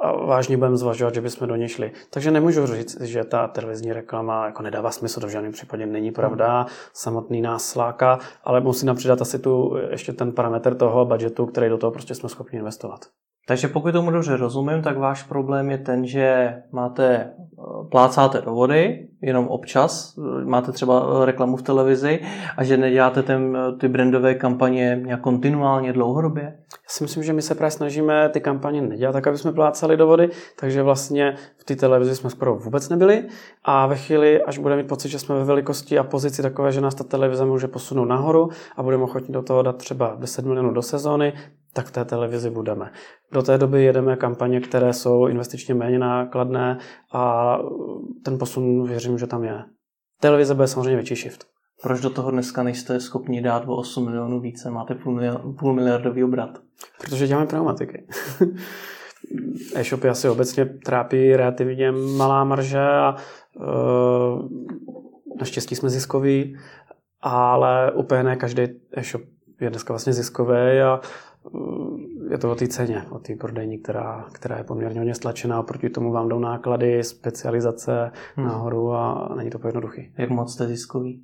a vážně budeme zvažovat, že bychom do něj šli. Takže nemůžu říct, že ta televizní reklama jako nedává smysl, to v žádném případě není pravda, samotný nás sláka, ale musí nám přidat asi tu, ještě ten parametr toho budgetu, který do toho prostě jsme schopni investovat. Takže pokud tomu dobře rozumím, tak váš problém je ten, že máte, eh, plácáte do vody, jenom občas, eh, máte třeba eh, reklamu v televizi a že neděláte ten, ty brandové kampaně nějak kontinuálně dlouhodobě? Já si myslím, že my se právě snažíme ty kampaně nedělat tak, aby jsme plácali do vody, takže vlastně v té televizi jsme skoro vůbec nebyli a ve chvíli, až budeme mít pocit, že jsme ve velikosti a pozici takové, že nás ta televize může posunout nahoru a budeme ochotni do toho dát třeba 10 milionů do sezóny, tak v té televizi budeme. Do té doby jedeme kampaně, které jsou investičně méně nákladné a ten posun věřím, že tam je. Televize bude samozřejmě větší shift. Proč do toho dneska nejste schopni dát o 8 milionů více? Máte půl, miliard, půl miliardový obrat. Protože děláme pneumatiky. E-shopy asi obecně trápí relativně malá marže a uh, naštěstí jsme ziskoví, ale úplně ne každý e-shop je dneska vlastně ziskový a je to o té ceně, o té prodejní, která, která je poměrně hodně stlačená, proti tomu vám jdou náklady, specializace hmm. nahoru a není to jednoduchý. Jak moc jste ziskový?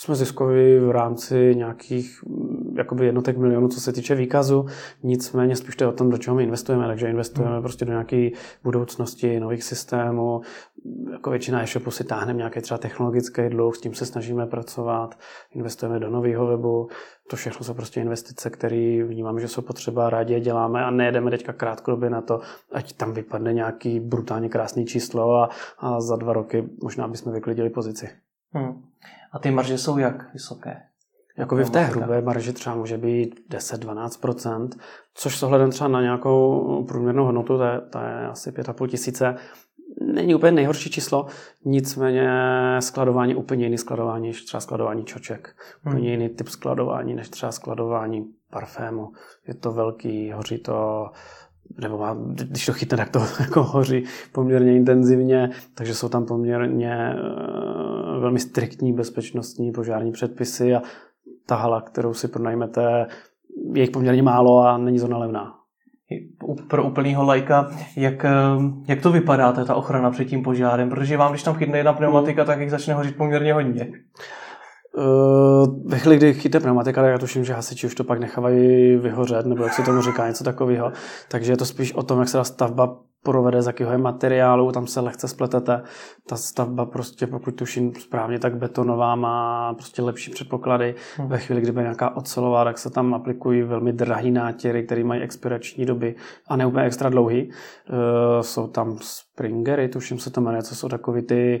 Jsme ziskoví v rámci nějakých mm, jakoby jednotek milionů, co se týče výkazu, nicméně spíš to je o tom, do čeho my investujeme, takže investujeme hmm. prostě do nějaké budoucnosti, nových systémů, jako většina e-shopů si táhneme nějaký třeba technologický dluh, s tím se snažíme pracovat, investujeme do nového webu, to všechno jsou prostě investice, které vnímáme, že jsou potřeba, rádi je děláme a nejedeme teďka krátkodobě na to, ať tam vypadne nějaký brutálně krásný číslo a, a za dva roky možná bychom vyklidili pozici. Hmm. A ty marže jsou jak vysoké? Jako v té hrubé marži třeba může být 10-12%, což s ohledem třeba na nějakou průměrnou hodnotu, to je, to je asi 5,5 tisíce, není úplně nejhorší číslo, nicméně skladování úplně jiný skladování než třeba skladování čoček. Hmm. Úplně jiný typ skladování než třeba skladování parfému. Je to velký, hoří to nebo má, když to chytne, tak to jako hoří poměrně intenzivně, takže jsou tam poměrně uh, velmi striktní bezpečnostní požární předpisy a ta hala, kterou si pronajmete, je jich poměrně málo a není zóna levná pro úplného lajka, jak, eh, jak to vypadá, ta ochrana před tím požárem, protože vám, když tam chytne jedna pneumatika, tak jich začne hořit poměrně hodně. Ve chvíli, kdy chytne pneumatika, tak já tuším, že hasiči už to pak nechávají vyhořet, nebo jak se tomu říká, něco takového. Takže je to spíš o tom, jak se ta stavba provede, z jakého je materiálu, tam se lehce spletete. Ta stavba prostě, pokud tuším správně, tak betonová má prostě lepší předpoklady. Hmm. Ve chvíli, kdyby nějaká ocelová, tak se tam aplikují velmi drahý nátěry, které mají expirační doby a ne úplně extra dlouhý. Uh, jsou tam springery, tuším se to jmenuje, co jsou takový ty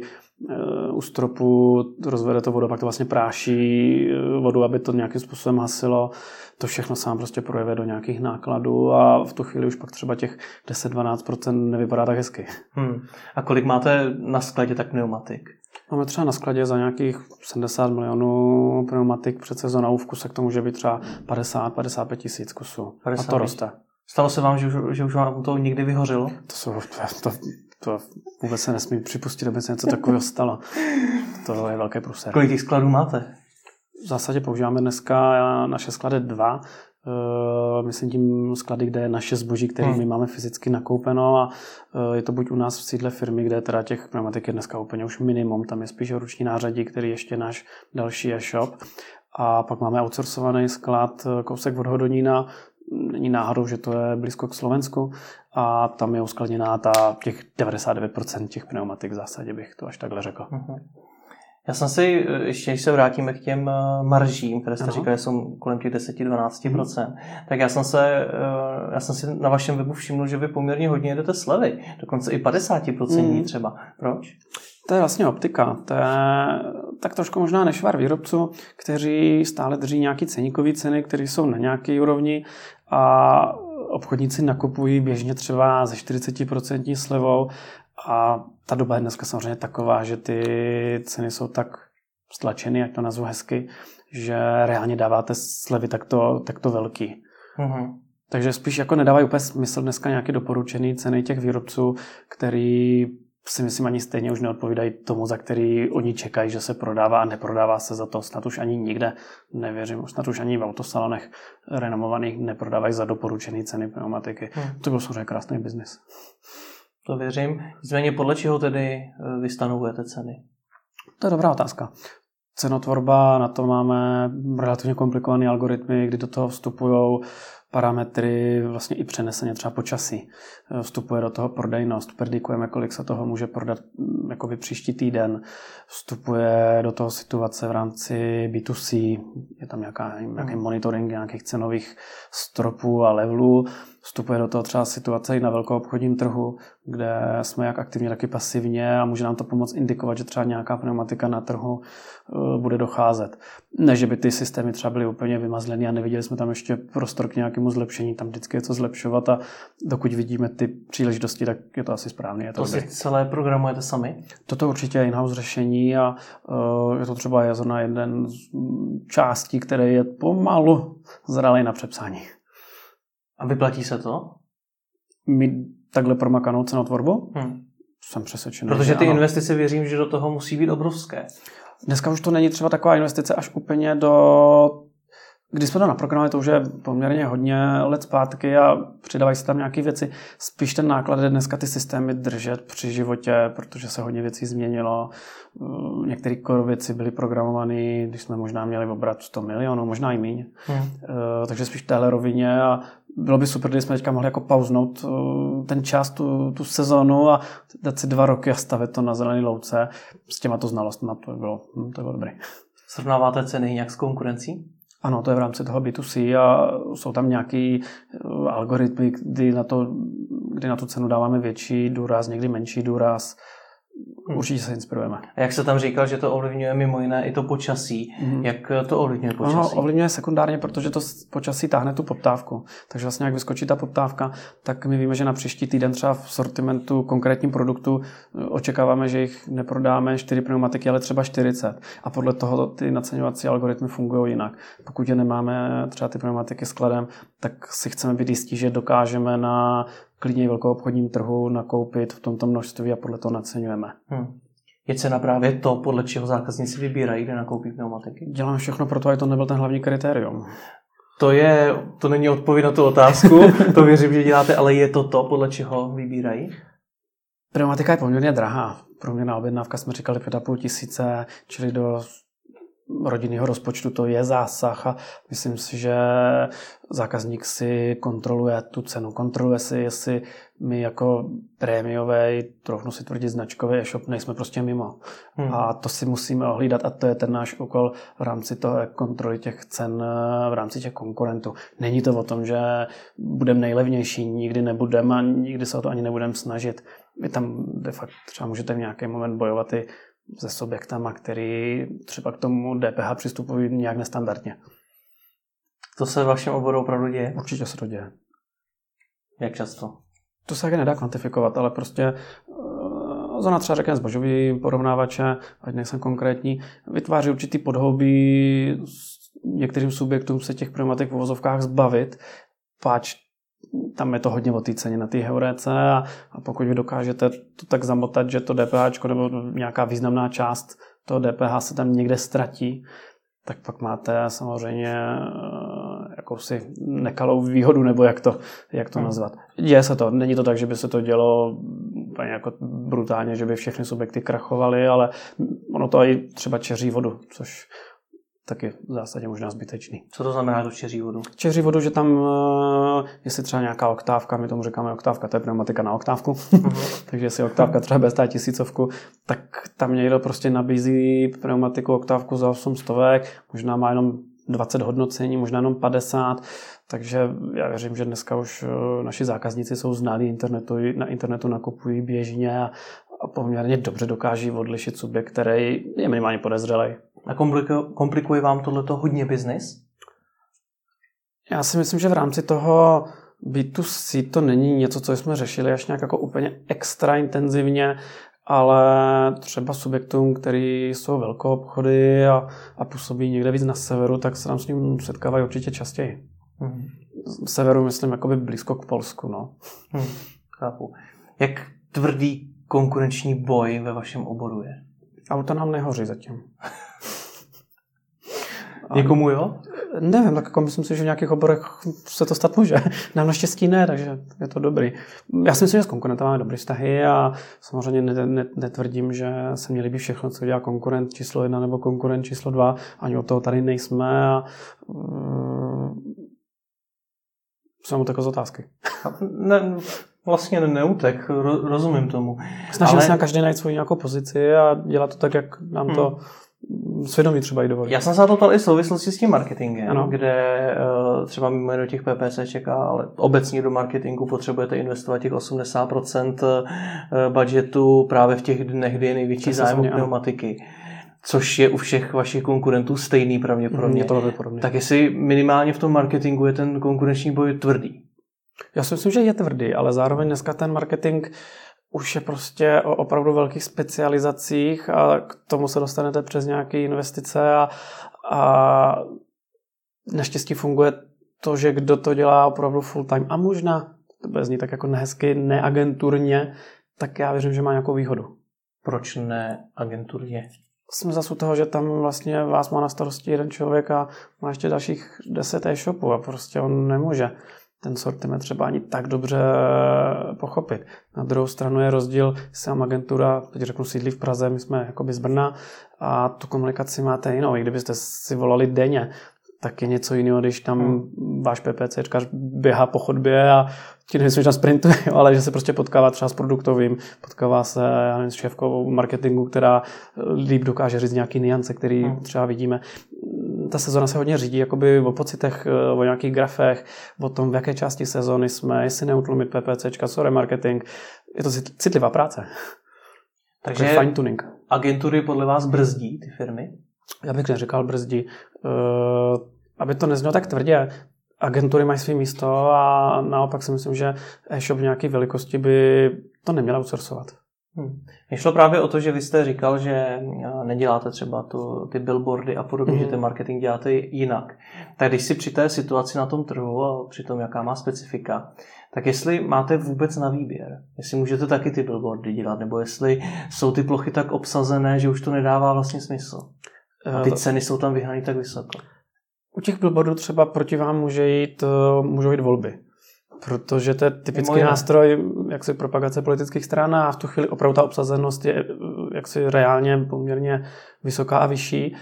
u stropu rozvede to vodu, pak to vlastně práší uh, vodu, aby to nějakým způsobem hasilo to všechno sám prostě projeve do nějakých nákladů a v tu chvíli už pak třeba těch 10-12% nevypadá tak hezky. Hmm. A kolik máte na skladě tak pneumatik? Máme třeba na skladě za nějakých 70 milionů pneumatik před sezónou, v kuse k tomu může být třeba 50-55 tisíc kusů. 50 a to roste. Stalo se vám, že už, že už vám to někdy vyhořelo? To, jsou, to, to vůbec se nesmí připustit, aby se něco takového stalo. To je velké průser. Kolik těch skladů máte? v zásadě používáme dneska naše sklady dva. Uh, myslím tím sklady, kde je naše zboží, které hmm. my máme fyzicky nakoupeno a uh, je to buď u nás v sídle firmy, kde teda těch pneumatik je dneska úplně už minimum, tam je spíš ruční nářadí, který ještě náš další e-shop. A pak máme outsourcovaný sklad e, kousek od Hodonína, není náhodou, že to je blízko k Slovensku a tam je uskladněná ta těch 99% těch pneumatik v zásadě bych to až takhle řekl. Uh-huh. Já jsem si, ještě když se vrátíme k těm eh, maržím, které jste říkali, jsou kolem těch 10-12%, mm. tak já jsem, se, eh, já jsem si na vašem webu všiml, že vy poměrně hodně jdete slevy, dokonce i 50% mm. třeba. Proč? To je vlastně optika. To je tak trošku možná nešvar výrobců, kteří stále drží nějaký ceníkový ceny, které jsou na nějaké úrovni a obchodníci nakupují běžně třeba ze 40% slevou a ta doba je dneska samozřejmě taková, že ty ceny jsou tak stlačeny, jak to nazvu hezky, že reálně dáváte slevy takto, takto velký. Mm-hmm. Takže spíš jako nedávají úplně smysl dneska nějaké doporučené ceny těch výrobců, který si myslím ani stejně už neodpovídají tomu, za který oni čekají, že se prodává a neprodává se za to. Snad už ani nikde, nevěřím, snad už ani v autosalonech renomovaných neprodávají za doporučené ceny pneumatiky. Hmm. To byl samozřejmě krásný biznis. To věřím. Nicméně podle čeho tedy eh, vy stanovujete ceny? To je dobrá otázka. Cenotvorba, na to máme relativně komplikované algoritmy, kdy do toho vstupují parametry vlastně i přeneseně třeba počasí. Vstupuje do toho prodejnost, predikujeme, kolik se toho může prodat mm, jakoby příští týden. Vstupuje do toho situace v rámci B2C, je tam nějaká, nějaký hmm. monitoring nějakých cenových stropů a levelů. Vstupuje do toho třeba situace i na velkou obchodním trhu, kde jsme jak aktivně, tak i pasivně a může nám to pomoct indikovat, že třeba nějaká pneumatika na trhu eh, bude docházet. Ne, že by ty systémy třeba byly úplně vymazlené a neviděli jsme tam ještě prostor k nějakému zlepšení, tam vždycky je co zlepšovat a dokud vidíme ty příležitosti, tak je to asi správně. Je to, to si celé programujete sami? Toto určitě je in-house řešení a uh, je to třeba je na jeden z částí, které je pomalu zralý na přepsání. A vyplatí se to? My takhle promakanou cenotvorbu? Hmm. Jsem přesvědčený. Protože ty investice věřím, že do toho musí být obrovské. Dneska už to není třeba taková investice až úplně do když jsme to naprogramovali, to už je poměrně hodně let zpátky a přidávají se tam nějaké věci. Spíš ten náklad je dneska ty systémy držet při životě, protože se hodně věcí změnilo. Mm, některé core věci byly programované, když jsme možná měli obrat 100 milionů, možná i méně. Hmm. Eh, takže spíš v téhle rovině a bylo by super, kdybychom teďka mohli jako pauznout eh, ten čas, tu, tu sezonu a dát si dva roky a stavit to na zelený louce. S těma to znalostma to by bylo, hm, to bylo dobré. Srovnáváte ceny nějak s konkurencí? Ano, to je v rámci toho B2C a jsou tam nějaký eh, algoritmy, kdy na, to, kdy na tu cenu dáváme větší důraz, někdy menší důraz. Hmm. Určitě se inspirujeme. A jak se tam říkal, že to ovlivňuje mimo jiné i to počasí, hmm. jak to ovlivňuje počasí? Ano, ovlivňuje sekundárně, protože to počasí táhne tu poptávku. Takže vlastně jak vyskočí ta poptávka, tak my víme, že na příští týden třeba v sortimentu konkrétním produktu eh, očekáváme, že jich neprodáme 4 pneumatiky, ale třeba 40. A podle toho ty naceňovací algoritmy fungují jinak. Pokud je nemáme třeba ty pneumatiky skladem, tak si chceme být jistí, že dokážeme na klidně velkou obchodním trhu nakoupit v tomto množství a podle toho naceňujeme. Hmm. Je cena právě to, podle čeho zákazníci vybírají, kde nakoupí pneumatiky? Dělám všechno pro to, aby to nebyl ten hlavní kritérium. To je, to není odpověď na tu otázku, to věřím, že děláte, ale je to to, podle čeho vybírají? Pneumatika je poměrně drahá. Průměrná objednávka jsme říkali 5,5 tisíce, čili do rodinného rozpočtu to je zásah a myslím si, že zákazník si kontroluje tu cenu. Kontroluje si, jestli my jako prémiový, trochu si tvrdit značkový e-shop, nejsme prostě mimo. Hmm. A to si musíme ohlídat a to je ten náš úkol v rámci toho kontroly těch cen v rámci těch konkurentů. Není to o tom, že budeme nejlevnější, nikdy nebudeme a nikdy se o to ani nebudeme snažit. Vy tam de facto třeba můžete v nějaký moment bojovat i se subjektama, který třeba k tomu DPH přistupují nějak nestandardně. To se v vašem oboru opravdu děje? Určitě se to děje. Jak často? To se taky nedá kvantifikovat, ale prostě uh, zóna třeba řekne zbožový porovnávače, ať nejsem konkrétní, vytváří určitý podhoubí některým subjektům se těch pneumatik v uvozovkách zbavit, páč tam je to hodně o té ceně na té heuréce a, a pokud vy dokážete to tak zamotat, že to DPH nebo nějaká významná část toho DPH se tam někde ztratí, tak pak máte samozřejmě eh, jakousi nekalou výhodu, nebo jak to, jak to hmm. nazvat. Děje se to. Není to tak, že by se to dělo úplně jako brutálně, že by všechny subjekty krachovaly, ale ono to i třeba čeří vodu, což taky v zásadě možná zbytečný. Co to znamená to čeří vodu? Čeří vodu, že tam, eh, jestli třeba nějaká oktávka, my tomu říkáme oktávka, to je pneumatika na oktávku, uh-huh. takže jestli oktávka třeba bez tisícovku, tak tam někdo prostě nabízí pneumatiku oktávku za 800, možná má jenom 20 hodnocení, možná jenom 50, takže já věřím, že dneska už eh, naši zákazníci jsou znalí internetu, na internetu nakupují běžně a, a poměrně dobře dokáží odlišit subjekt, který je minimálně podezřelý. A komplikuje, komplikuje vám tohleto hodně biznis? Já si myslím, že v rámci toho B2C to není něco, co jsme řešili až nějak jako úplně extra intenzivně, ale třeba subjektům, který jsou velkou obchody a, a působí někde víc na severu, tak se nám s ním setkávají určitě častěji. Hmm. Severu myslím jakoby blízko k Polsku. No. Hmm, chápu. Jak tvrdý konkurenční boj ve vašem oboru je? Auta nám nehoří zatím. Někomu jo? Nevím, tak jako myslím si, že v nějakých oborech se to stát může. Nám naštěstí ne, takže je to dobrý. Já si myslím, že s konkurentem máme dobré vztahy a samozřejmě netvrdím, že se měli by všechno, co dělá konkurent číslo jedna nebo konkurent číslo dva. Ani o toho tady nejsme a uh, jsem utekl z otázky. Ne, vlastně neutek, rozumím tomu. Snažím Ale... se na každý najít svoji nějakou pozici a dělat to tak, jak nám to hmm svědomí třeba i dovolit. Já jsem se na to ptal i v souvislosti s tím marketingem, ano. kde uh, třeba mimo do těch čeká, ale obecně do marketingu potřebujete investovat těch 80% eh, budgetu právě v těch dnech, kdy je největší zájem o pneumatiky. Což je u všech vašich konkurentů stejný pravděpodobně. Je to pravděpodobně. Tak jestli minimálně v tom marketingu je ten konkurenční boj tvrdý? Já si myslím, že je tvrdý, ale zároveň dneska ten marketing už je prostě o opravdu velkých specializacích a k tomu se dostanete přes nějaké investice a, a naštěstí funguje to, že kdo to dělá opravdu full time a možná, to bude znít tak jako nehezky, neagenturně, tak já věřím, že má nějakou výhodu. Proč ne agenturně? Jsme zase u toho, že tam vlastně vás má na starosti jeden člověk a má ještě dalších deset e-shopů a prostě on nemůže ten sortiment třeba ani tak dobře pochopit. Na druhou stranu je rozdíl, sám agentura, teď řeknu sídlí v Praze, my jsme jakoby z Brna a tu komunikaci máte jinou. I kdybyste si volali denně, tak je něco jiného, když tam hmm. váš PPCčkař běhá po chodbě a ti nevím, že tam sprintuje, ale že se prostě potkává třeba s produktovým, potkává se já nevím, s šéfkou marketingu, která líp dokáže říct nějaký niance, který hmm. třeba vidíme ta sezona se hodně řídí jakoby o pocitech, eh, o nějakých grafech, o tom, v jaké části sezony jsme, jestli neutlumit PPCčka, co remarketing. Je to citlivá práce. Takže fine tuning. agentury podle vás brzdí ty firmy? Já bych neříkal brzdí. Uh, aby to neznělo tak tvrdě, agentury mají své místo a naopak si myslím, že e-shop v nějaké velikosti by to neměla outsourcovat. Hmm. Mě šlo právě o to, že vy jste říkal, že eh, neděláte třeba tu, ty billboardy a podobně, hmm. že ten marketing děláte jinak. Tak když si při té situaci na tom trhu a při tom, jaká má specifika, tak jestli máte vůbec na výběr, jestli můžete taky ty billboardy dělat, nebo jestli jsou ty plochy tak obsazené, že už to nedává vlastně smysl. A ty eh, ceny jsou tam vyhrané tak vysoko. U těch billboardů třeba proti vám může jít, eh, můžou jít volby protože to je typický nástroj jak si propagace politických stran a v tu chvíli opravdu ta obsazenost je jaksi reálně poměrně vysoká a vyšší.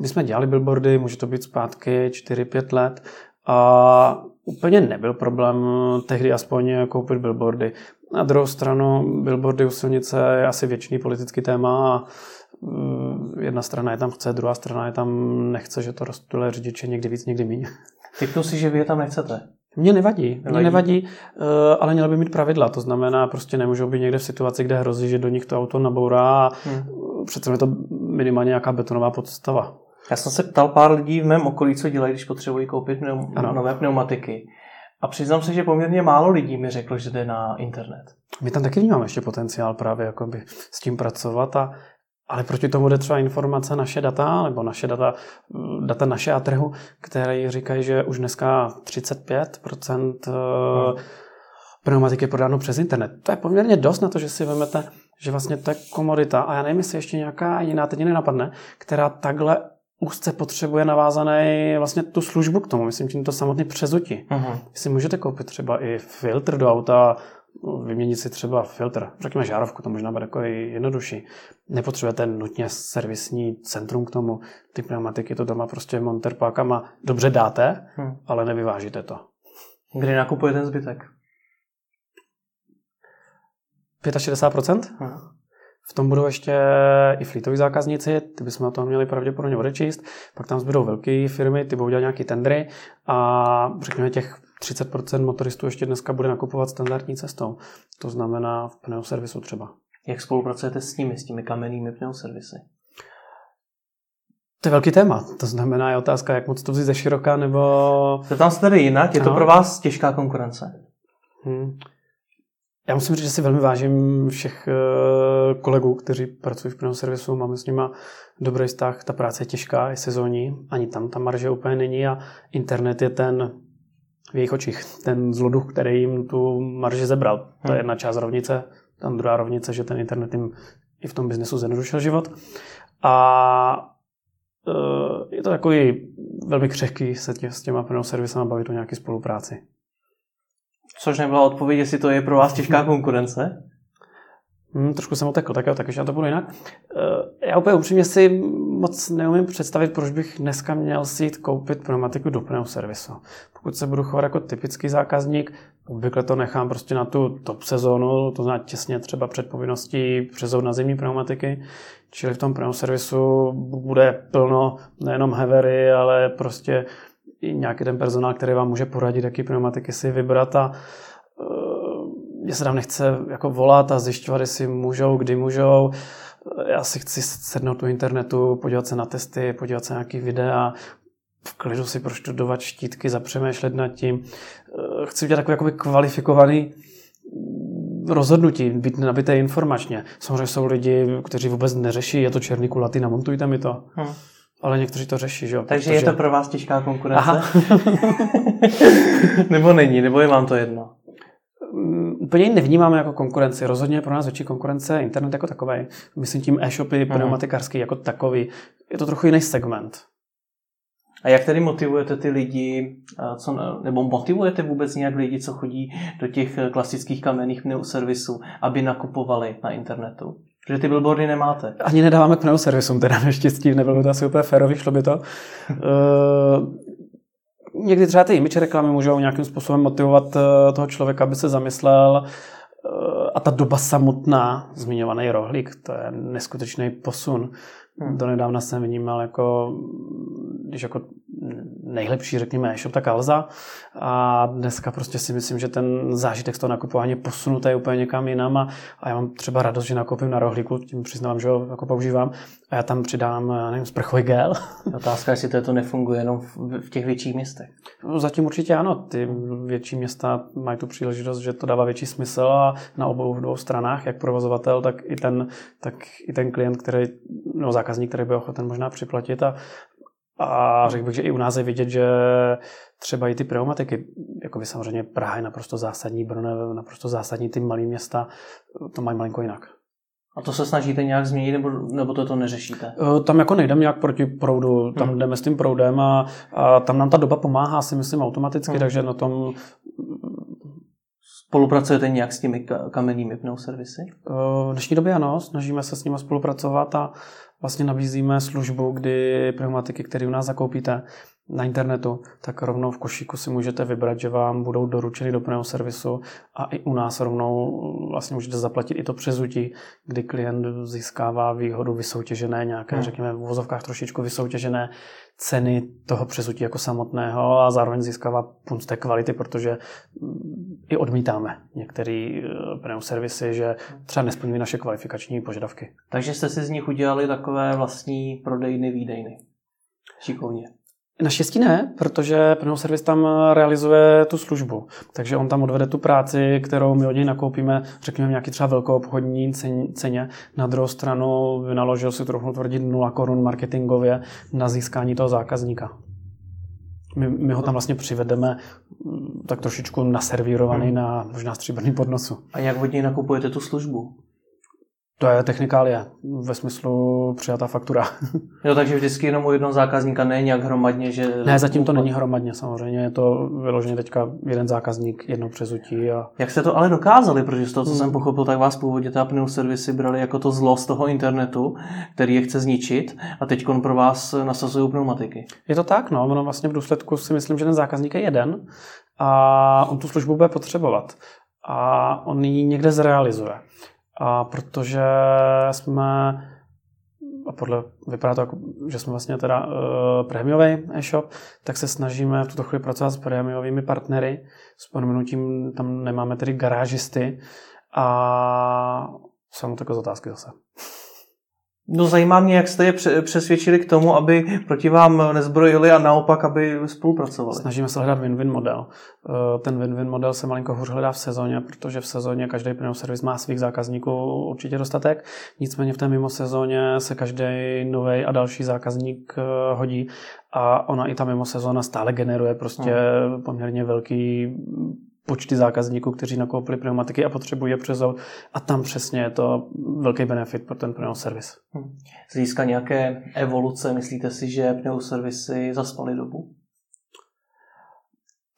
My jsme dělali billboardy, může to být zpátky 4-5 let a úplně nebyl problém tehdy aspoň koupit billboardy. Na druhou stranu billboardy u silnice je asi věčný politický téma a mm, jedna strana je tam chce, druhá strana je tam nechce, že to rozptyle řidiče někdy víc, někdy méně. Typnu si, že vy je tam nechcete. Mně nevadí, nevadí. Mně nevadí, eh, ale měla by mít pravidla. To znamená, prostě nemůžou být někde v situaci, kde hrozí, že do nich to auto nabourá a hmm. přece je to minimálně nějaká betonová podstava. Já jsem se ptal pár lidí v mém okolí, co dělají, když potřebují koupit pneum, ano. nové pneumatiky. A přiznám se, že poměrně málo lidí mi řeklo, že jde na internet. My tam taky vnímáme ještě potenciál právě jakoby s tím pracovat a ale proti tomu jde třeba informace naše data, nebo naše data, data naše a trhu, které říkají, že už dneska 35% hmm. pneumatiky je prodáno přes internet. To je poměrně dost na to, že si vezmete, že vlastně to je komodita. A já nevím, jestli ještě nějaká jiná, teď nenapadne, která takhle úzce potřebuje navázané vlastně tu službu k tomu, myslím tím to samotný přezuti. Uh-huh. Jestli můžete koupit třeba i filtr do auta vyměnit si třeba filtr, řekněme žárovku, to možná bude jako jednodušší. Nepotřebujete nutně servisní centrum k tomu. Ty pneumatiky to doma prostě monterpákama dobře dáte, hmm. ale nevyvážíte to. Kdy nakupuje ten zbytek? 65%? Hmm. V tom budou ještě i fleetoví zákazníci, ty bychom na to měli pravděpodobně odečíst. Pak tam zbydou velké firmy, ty budou dělat nějaké tendry a řekněme těch 30% motoristů ještě dneska bude nakupovat standardní cestou. To znamená v pneuservisu třeba. Jak spolupracujete s nimi, s těmi kamennými pneuservisy? To je velký téma. To znamená, je otázka, jak moc to vzít ze široka, nebo... Zeptám se tady jinak. Je to no. pro vás těžká konkurence? Hmm. Já musím říct, že si velmi vážím všech eh, kolegů, kteří pracují v pneuservisu, máme s nimi dobrý vztah, ta práce je těžká, je sezónní, ani tam ta marže úplně není a internet je ten v jejich očích, ten zloduch, který jim tu marži zebral. To je hmm. jedna část rovnice, tam druhá rovnice, že ten internet jim i v tom biznesu zjednodušil život. A eh, je to takový velmi křehký se tě, s těma pneuservisama bavit o nějaké spolupráci. Což nebyla odpověď, jestli to je pro vás těžká konkurence? Hmm, trošku jsem otekl, tak jo, tak ještě na to budu jinak. Eh, já úplně upřímně si moc neumím představit, proč bych dneska měl si jít koupit pneumatiku do pneuservisu. Pokud se budu chovat jako typický zákazník, obvykle to nechám prostě na tu top sezónu, to znamená těsně třeba před povinností přezout na zimní pneumatiky, čili v tom pneuservisu bude plno nejenom hevery, ale prostě i nějaký ten personál, který vám může poradit, jaký pneumatiky si vybrat a uh, mě se tam nechce jako volat a zjišťovat, jestli můžou, kdy můžou. Já si chci sednout do internetu, podívat se na testy, podívat se na nějaký videa, v klidu si proštudovat štítky, zapřemýšlet nad tím. Eh, chci udělat takový jakoby kvalifikovaný rozhodnutí, být nabité informačně. Samozřejmě jsou lidi, kteří vůbec neřeší, je to černý kulatý, namontujte mi to. Hmm. Ale někteří to řeší, že jo? Takže protože... je to pro vás těžká konkurence? nebo není, nebo je vám to jedno? Um, úplně ji nevnímáme jako konkurenci. Rozhodně je pro nás větší konkurence internet jako takový. Myslím tím e-shopy, mhm. pneumatikářský jako takový. Je to trochu jiný segment. A jak tedy motivujete ty lidi, co, nebo motivujete vůbec nějak lidi, co chodí do těch klasických kamenných pneuservisů, aby nakupovali na internetu? Protože ty billboardy nemáte. Ani nedáváme k pneuservisům, teda naštěstí, nebylo by to asi úplně férový, šlo by to. uh, někdy třeba ty image reklamy můžou nějakým způsobem motivovat uh, toho člověka, aby se zamyslel. A ta doba samotná, zmiňovaný rohlík, to je neskutečný posun. Hmm. Do nedávna jsem vnímal jako, když jako nejlepší, řekněme, e-shop, tak Alza. A dneska prostě si myslím, že ten zážitek z toho nakupování je posunutý úplně někam jinam a, a já mám třeba radost, že nakoupím na rohlíku, tím přiznám, že ho jako používám a já tam přidám, nevím, sprchový gel. Otázka, jestli to nefunguje jenom v těch větších městech. No, zatím určitě ano. Ty větší města mají tu příležitost, že to dává větší smysl a na obou dvou stranách, jak provozovatel, tak i ten, tak i ten klient, který, no zákazník, který by ochoten možná připlatit a a řekl bych, že i u nás je vidět, že třeba i ty pneumatiky, jako by samozřejmě Praha je naprosto zásadní, Brno je naprosto zásadní, ty malé města to mají malinko jinak. A to se snažíte nějak změnit, nebo, nebo to, to neřešíte? Eh, tam jako nejdeme nějak proti proudu, tam hmm. jdeme s tím proudem a, a tam nám ta doba pomáhá, si myslím, automaticky, hmm. takže na tom... Spolupracujete nějak s těmi kamennými pneuservisy? Eh, v dnešní době ano, snažíme se s nimi spolupracovat a vlastně nabízíme službu, kdy pneumatiky, které u nás zakoupíte na internetu, tak rovnou v košíku si můžete vybrat, že vám budou doručeny do pneuservisu a i u nás rovnou vlastně můžete zaplatit i to přezutí, kdy klient získává výhodu vysoutěžené, nějaké, hmm. řekněme, v vozovkách trošičku vysoutěžené ceny toho přezutí jako samotného a zároveň získává punt té kvality, protože i odmítáme některé eh, pneuservisy, že třeba nesplňují naše kvalifikační požadavky. Takže jste si z nich udělali takové vlastní prodejny, výdejny. Šikovně. Naštěstí ne, protože Pneuservis tam realizuje tu službu. Takže on tam odvede tu práci, kterou my od něj nakoupíme, řekněme, nějaký třeba velkou obchodní ceně. Na druhou stranu vynaložil si trochu tvrdit 0 korun marketingově na získání toho zákazníka. My, my ho tam vlastně přivedeme mm, tak trošičku naservírovaný hmm. na možná stříbrný podnosu. A jak od něj nakupujete tu službu? To je technikálie, ve smyslu přijatá faktura. jo, takže vždycky jenom u jednoho zákazníka, ne nějak hromadně, že... Ne, zatím to není hromadně samozřejmě, je to vyloženě teďka jeden zákazník, jedno přezutí. A... Jak jste to ale dokázali, protože z toho, co hmm. jsem pochopil, tak vás původně ta servisy brali jako to zlo z toho internetu, který je chce zničit a teď pro vás nasazují pneumatiky. Je to tak, no, ono vlastně v důsledku si myslím, že ten zákazník je jeden a on tu službu bude potřebovat a on ji někde zrealizuje. A protože jsme a podle, vypadá to, jako, že jsme vlastně teda uh, prémiový e-shop, tak se snažíme v tuto chvíli pracovat s prémiovými partnery. S pomenutím tam nemáme tedy garážisty a jsou takové otázky zase. No zajímá mě, jak jste je přesvědčili k tomu, aby proti vám nezbrojili a naopak, aby spolupracovali. Snažíme se hledat win-win model. Eh, ten win-win model se malinko hůř hledá v sezóně, protože v sezóně každý plynou servis má svých zákazníků určitě dostatek. Nicméně v té mimo sezóně se každý nový a další zákazník eh, hodí a ona i ta mimo sezóna stále generuje prostě hmm. poměrně velký počty zákazníků, kteří nakoupili pneumatiky a potřebují je přezout. A tam přesně je to velký benefit pro ten pneumoservis. Hmm. Z hlediska nějaké evoluce, myslíte si, že pneumoservisy zaspaly dobu?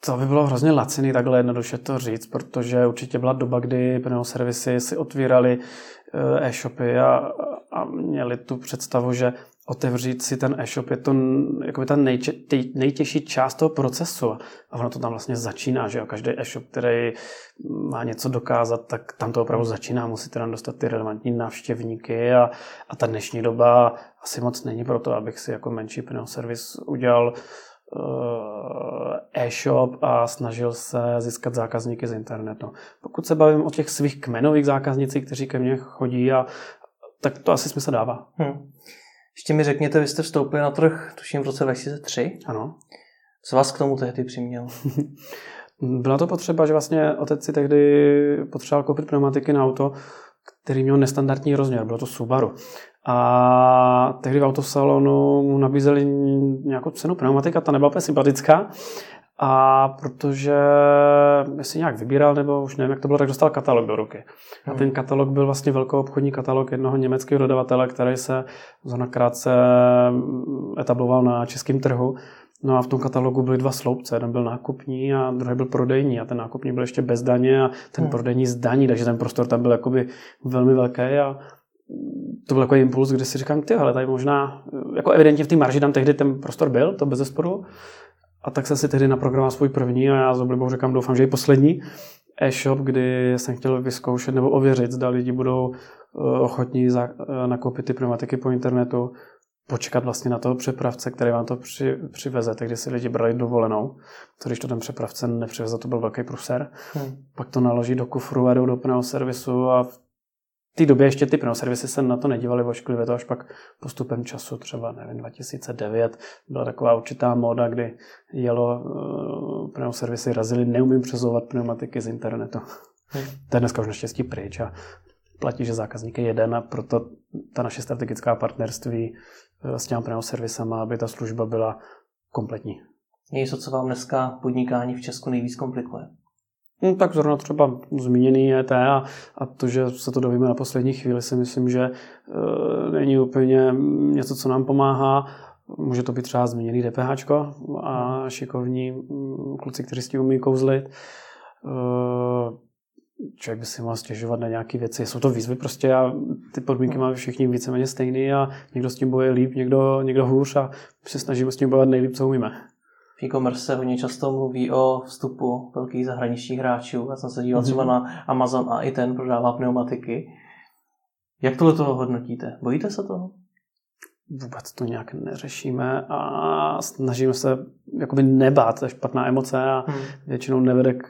To by bylo hrozně laciný takhle jednoduše to říct, protože určitě byla doba, kdy pneumoservisy si otvíraly eh, e-shopy a, a měli tu představu, že otevřít si ten e-shop je to jakoby ta nejče, nejtěžší část toho procesu. A ono to tam vlastně začíná, že jo? Každý e-shop, který má něco dokázat, tak tam to opravdu začíná. Musíte tam dostat ty relevantní návštěvníky a, a ta dnešní doba asi moc není pro to, abych si jako menší servis udělal eh, e-shop a snažil se získat zákazníky z internetu. Pokud se bavím o těch svých kmenových zákaznicích, kteří ke mně chodí, a, tak to asi smysl dává. Hmm. Ještě mi řekněte, vy jste vstoupili na trh, tuším v roce 2003. Ano. Co vás k tomu tehdy přiměl? Byla to potřeba, že vlastně otec si tehdy potřeboval koupit pneumatiky na auto, který měl nestandardní rozměr, bylo to Subaru. A tehdy v autosalonu mu nabízeli nějakou cenu pneumatika, ta nebyla úplně sympatická. A protože si nějak vybíral, nebo už nevím, jak to bylo, tak dostal katalog do ruky. A ten katalog byl vlastně velkou obchodní katalog jednoho německého dodavatele, který se zóna krátce etabloval na českém trhu. No a v tom katalogu byly dva sloupce. Jeden byl nákupní a druhý byl prodejní. A ten nákupní byl ještě bez daně a ten hmm. prodejní z daní, takže ten prostor tam byl jakoby velmi velký a to byl takový impuls, kdy si říkám, ty, ale tady možná, jako evidentně v té marži tam tehdy ten prostor byl, to bez zesporu, a tak jsem si tehdy naprogramoval svůj první a já s oblibou říkám, doufám, že i poslední e-shop, kdy jsem chtěl vyzkoušet nebo ověřit, zda lidi budou eh, ochotní eh, nakoupit ty pneumatiky po internetu, počkat vlastně na toho přepravce, který vám to při, přiveze. Tehdy si lidi brali dovolenou, to když to ten přepravce nepřiveze, to byl velký pruser. Hmm. Pak to naloží do kufru a jdou do pneumoservisu a v té době ještě ty pneumoservisy se na to nedívali ošklivě, to až pak postupem času, třeba nevím, 2009, byla taková určitá móda, kdy jelo uh, pneumoservisy razily, neumím přezouvat pneumatiky z internetu. Hmm. To je dneska už naštěstí pryč a platí, že zákazník je jeden a proto ta naše strategická partnerství eh, s těmi pneumoservisama, aby ta služba byla kompletní. Něco, co vám dneska podnikání v Česku nejvíc komplikuje? No, tak zrovna třeba zmíněný ET a, a to, že se to dovíme na poslední chvíli, si myslím, že e, není úplně něco, co nám pomáhá. Může to být třeba zmíněný DPH a šikovní mm, kluci, kteří s tím umí kouzlit. E, člověk by si mohl stěžovat na nějaké věci. Jsou to výzvy prostě a ty podmínky máme všichni víceméně stejný a někdo s tím boje líp, někdo, někdo hůř a se snažíme s tím bojovat nejlíp, co umíme v e-commerce se hodně často mluví o vstupu velkých zahraničních hráčů. Já jsem se díval mm-hmm. třeba na Amazon a i ten prodává pneumatiky. Jak tohle toho hodnotíte? Bojíte se toho? Vůbec to nějak neřešíme a snažíme se jakoby nebát, to je špatná emoce a hmm. většinou nevede k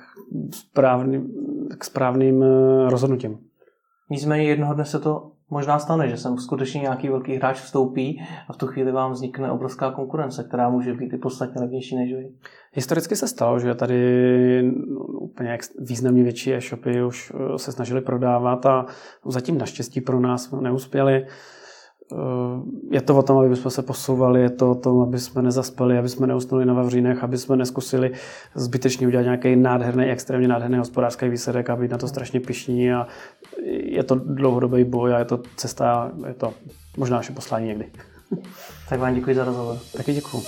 správným, k správným eh, rozhodnutím. Nicméně jednoho dne se to možná stane, že sem skutečně nějaký velký hráč vstoupí a v tu chvíli vám vznikne obrovská konkurence, která může být i podstatně levnější než vy. Historicky se stalo, že tady úplně významně větší e-shopy už eh, se snažili prodávat a zatím naštěstí pro nás neuspěli. Je to o tom, aby jsme se posouvali, je to o tom, aby jsme nezaspali, aby jsme neusnuli na Vavřínech, aby jsme neskusili zbytečně udělat nějaký nádherný, extrémně nádherný hospodářský výsledek a být na to strašně pišní a je to dlouhodobý boj a je to cesta, je to možná naše poslání někdy. Tak vám děkuji za rozhovor. Taky děkuji.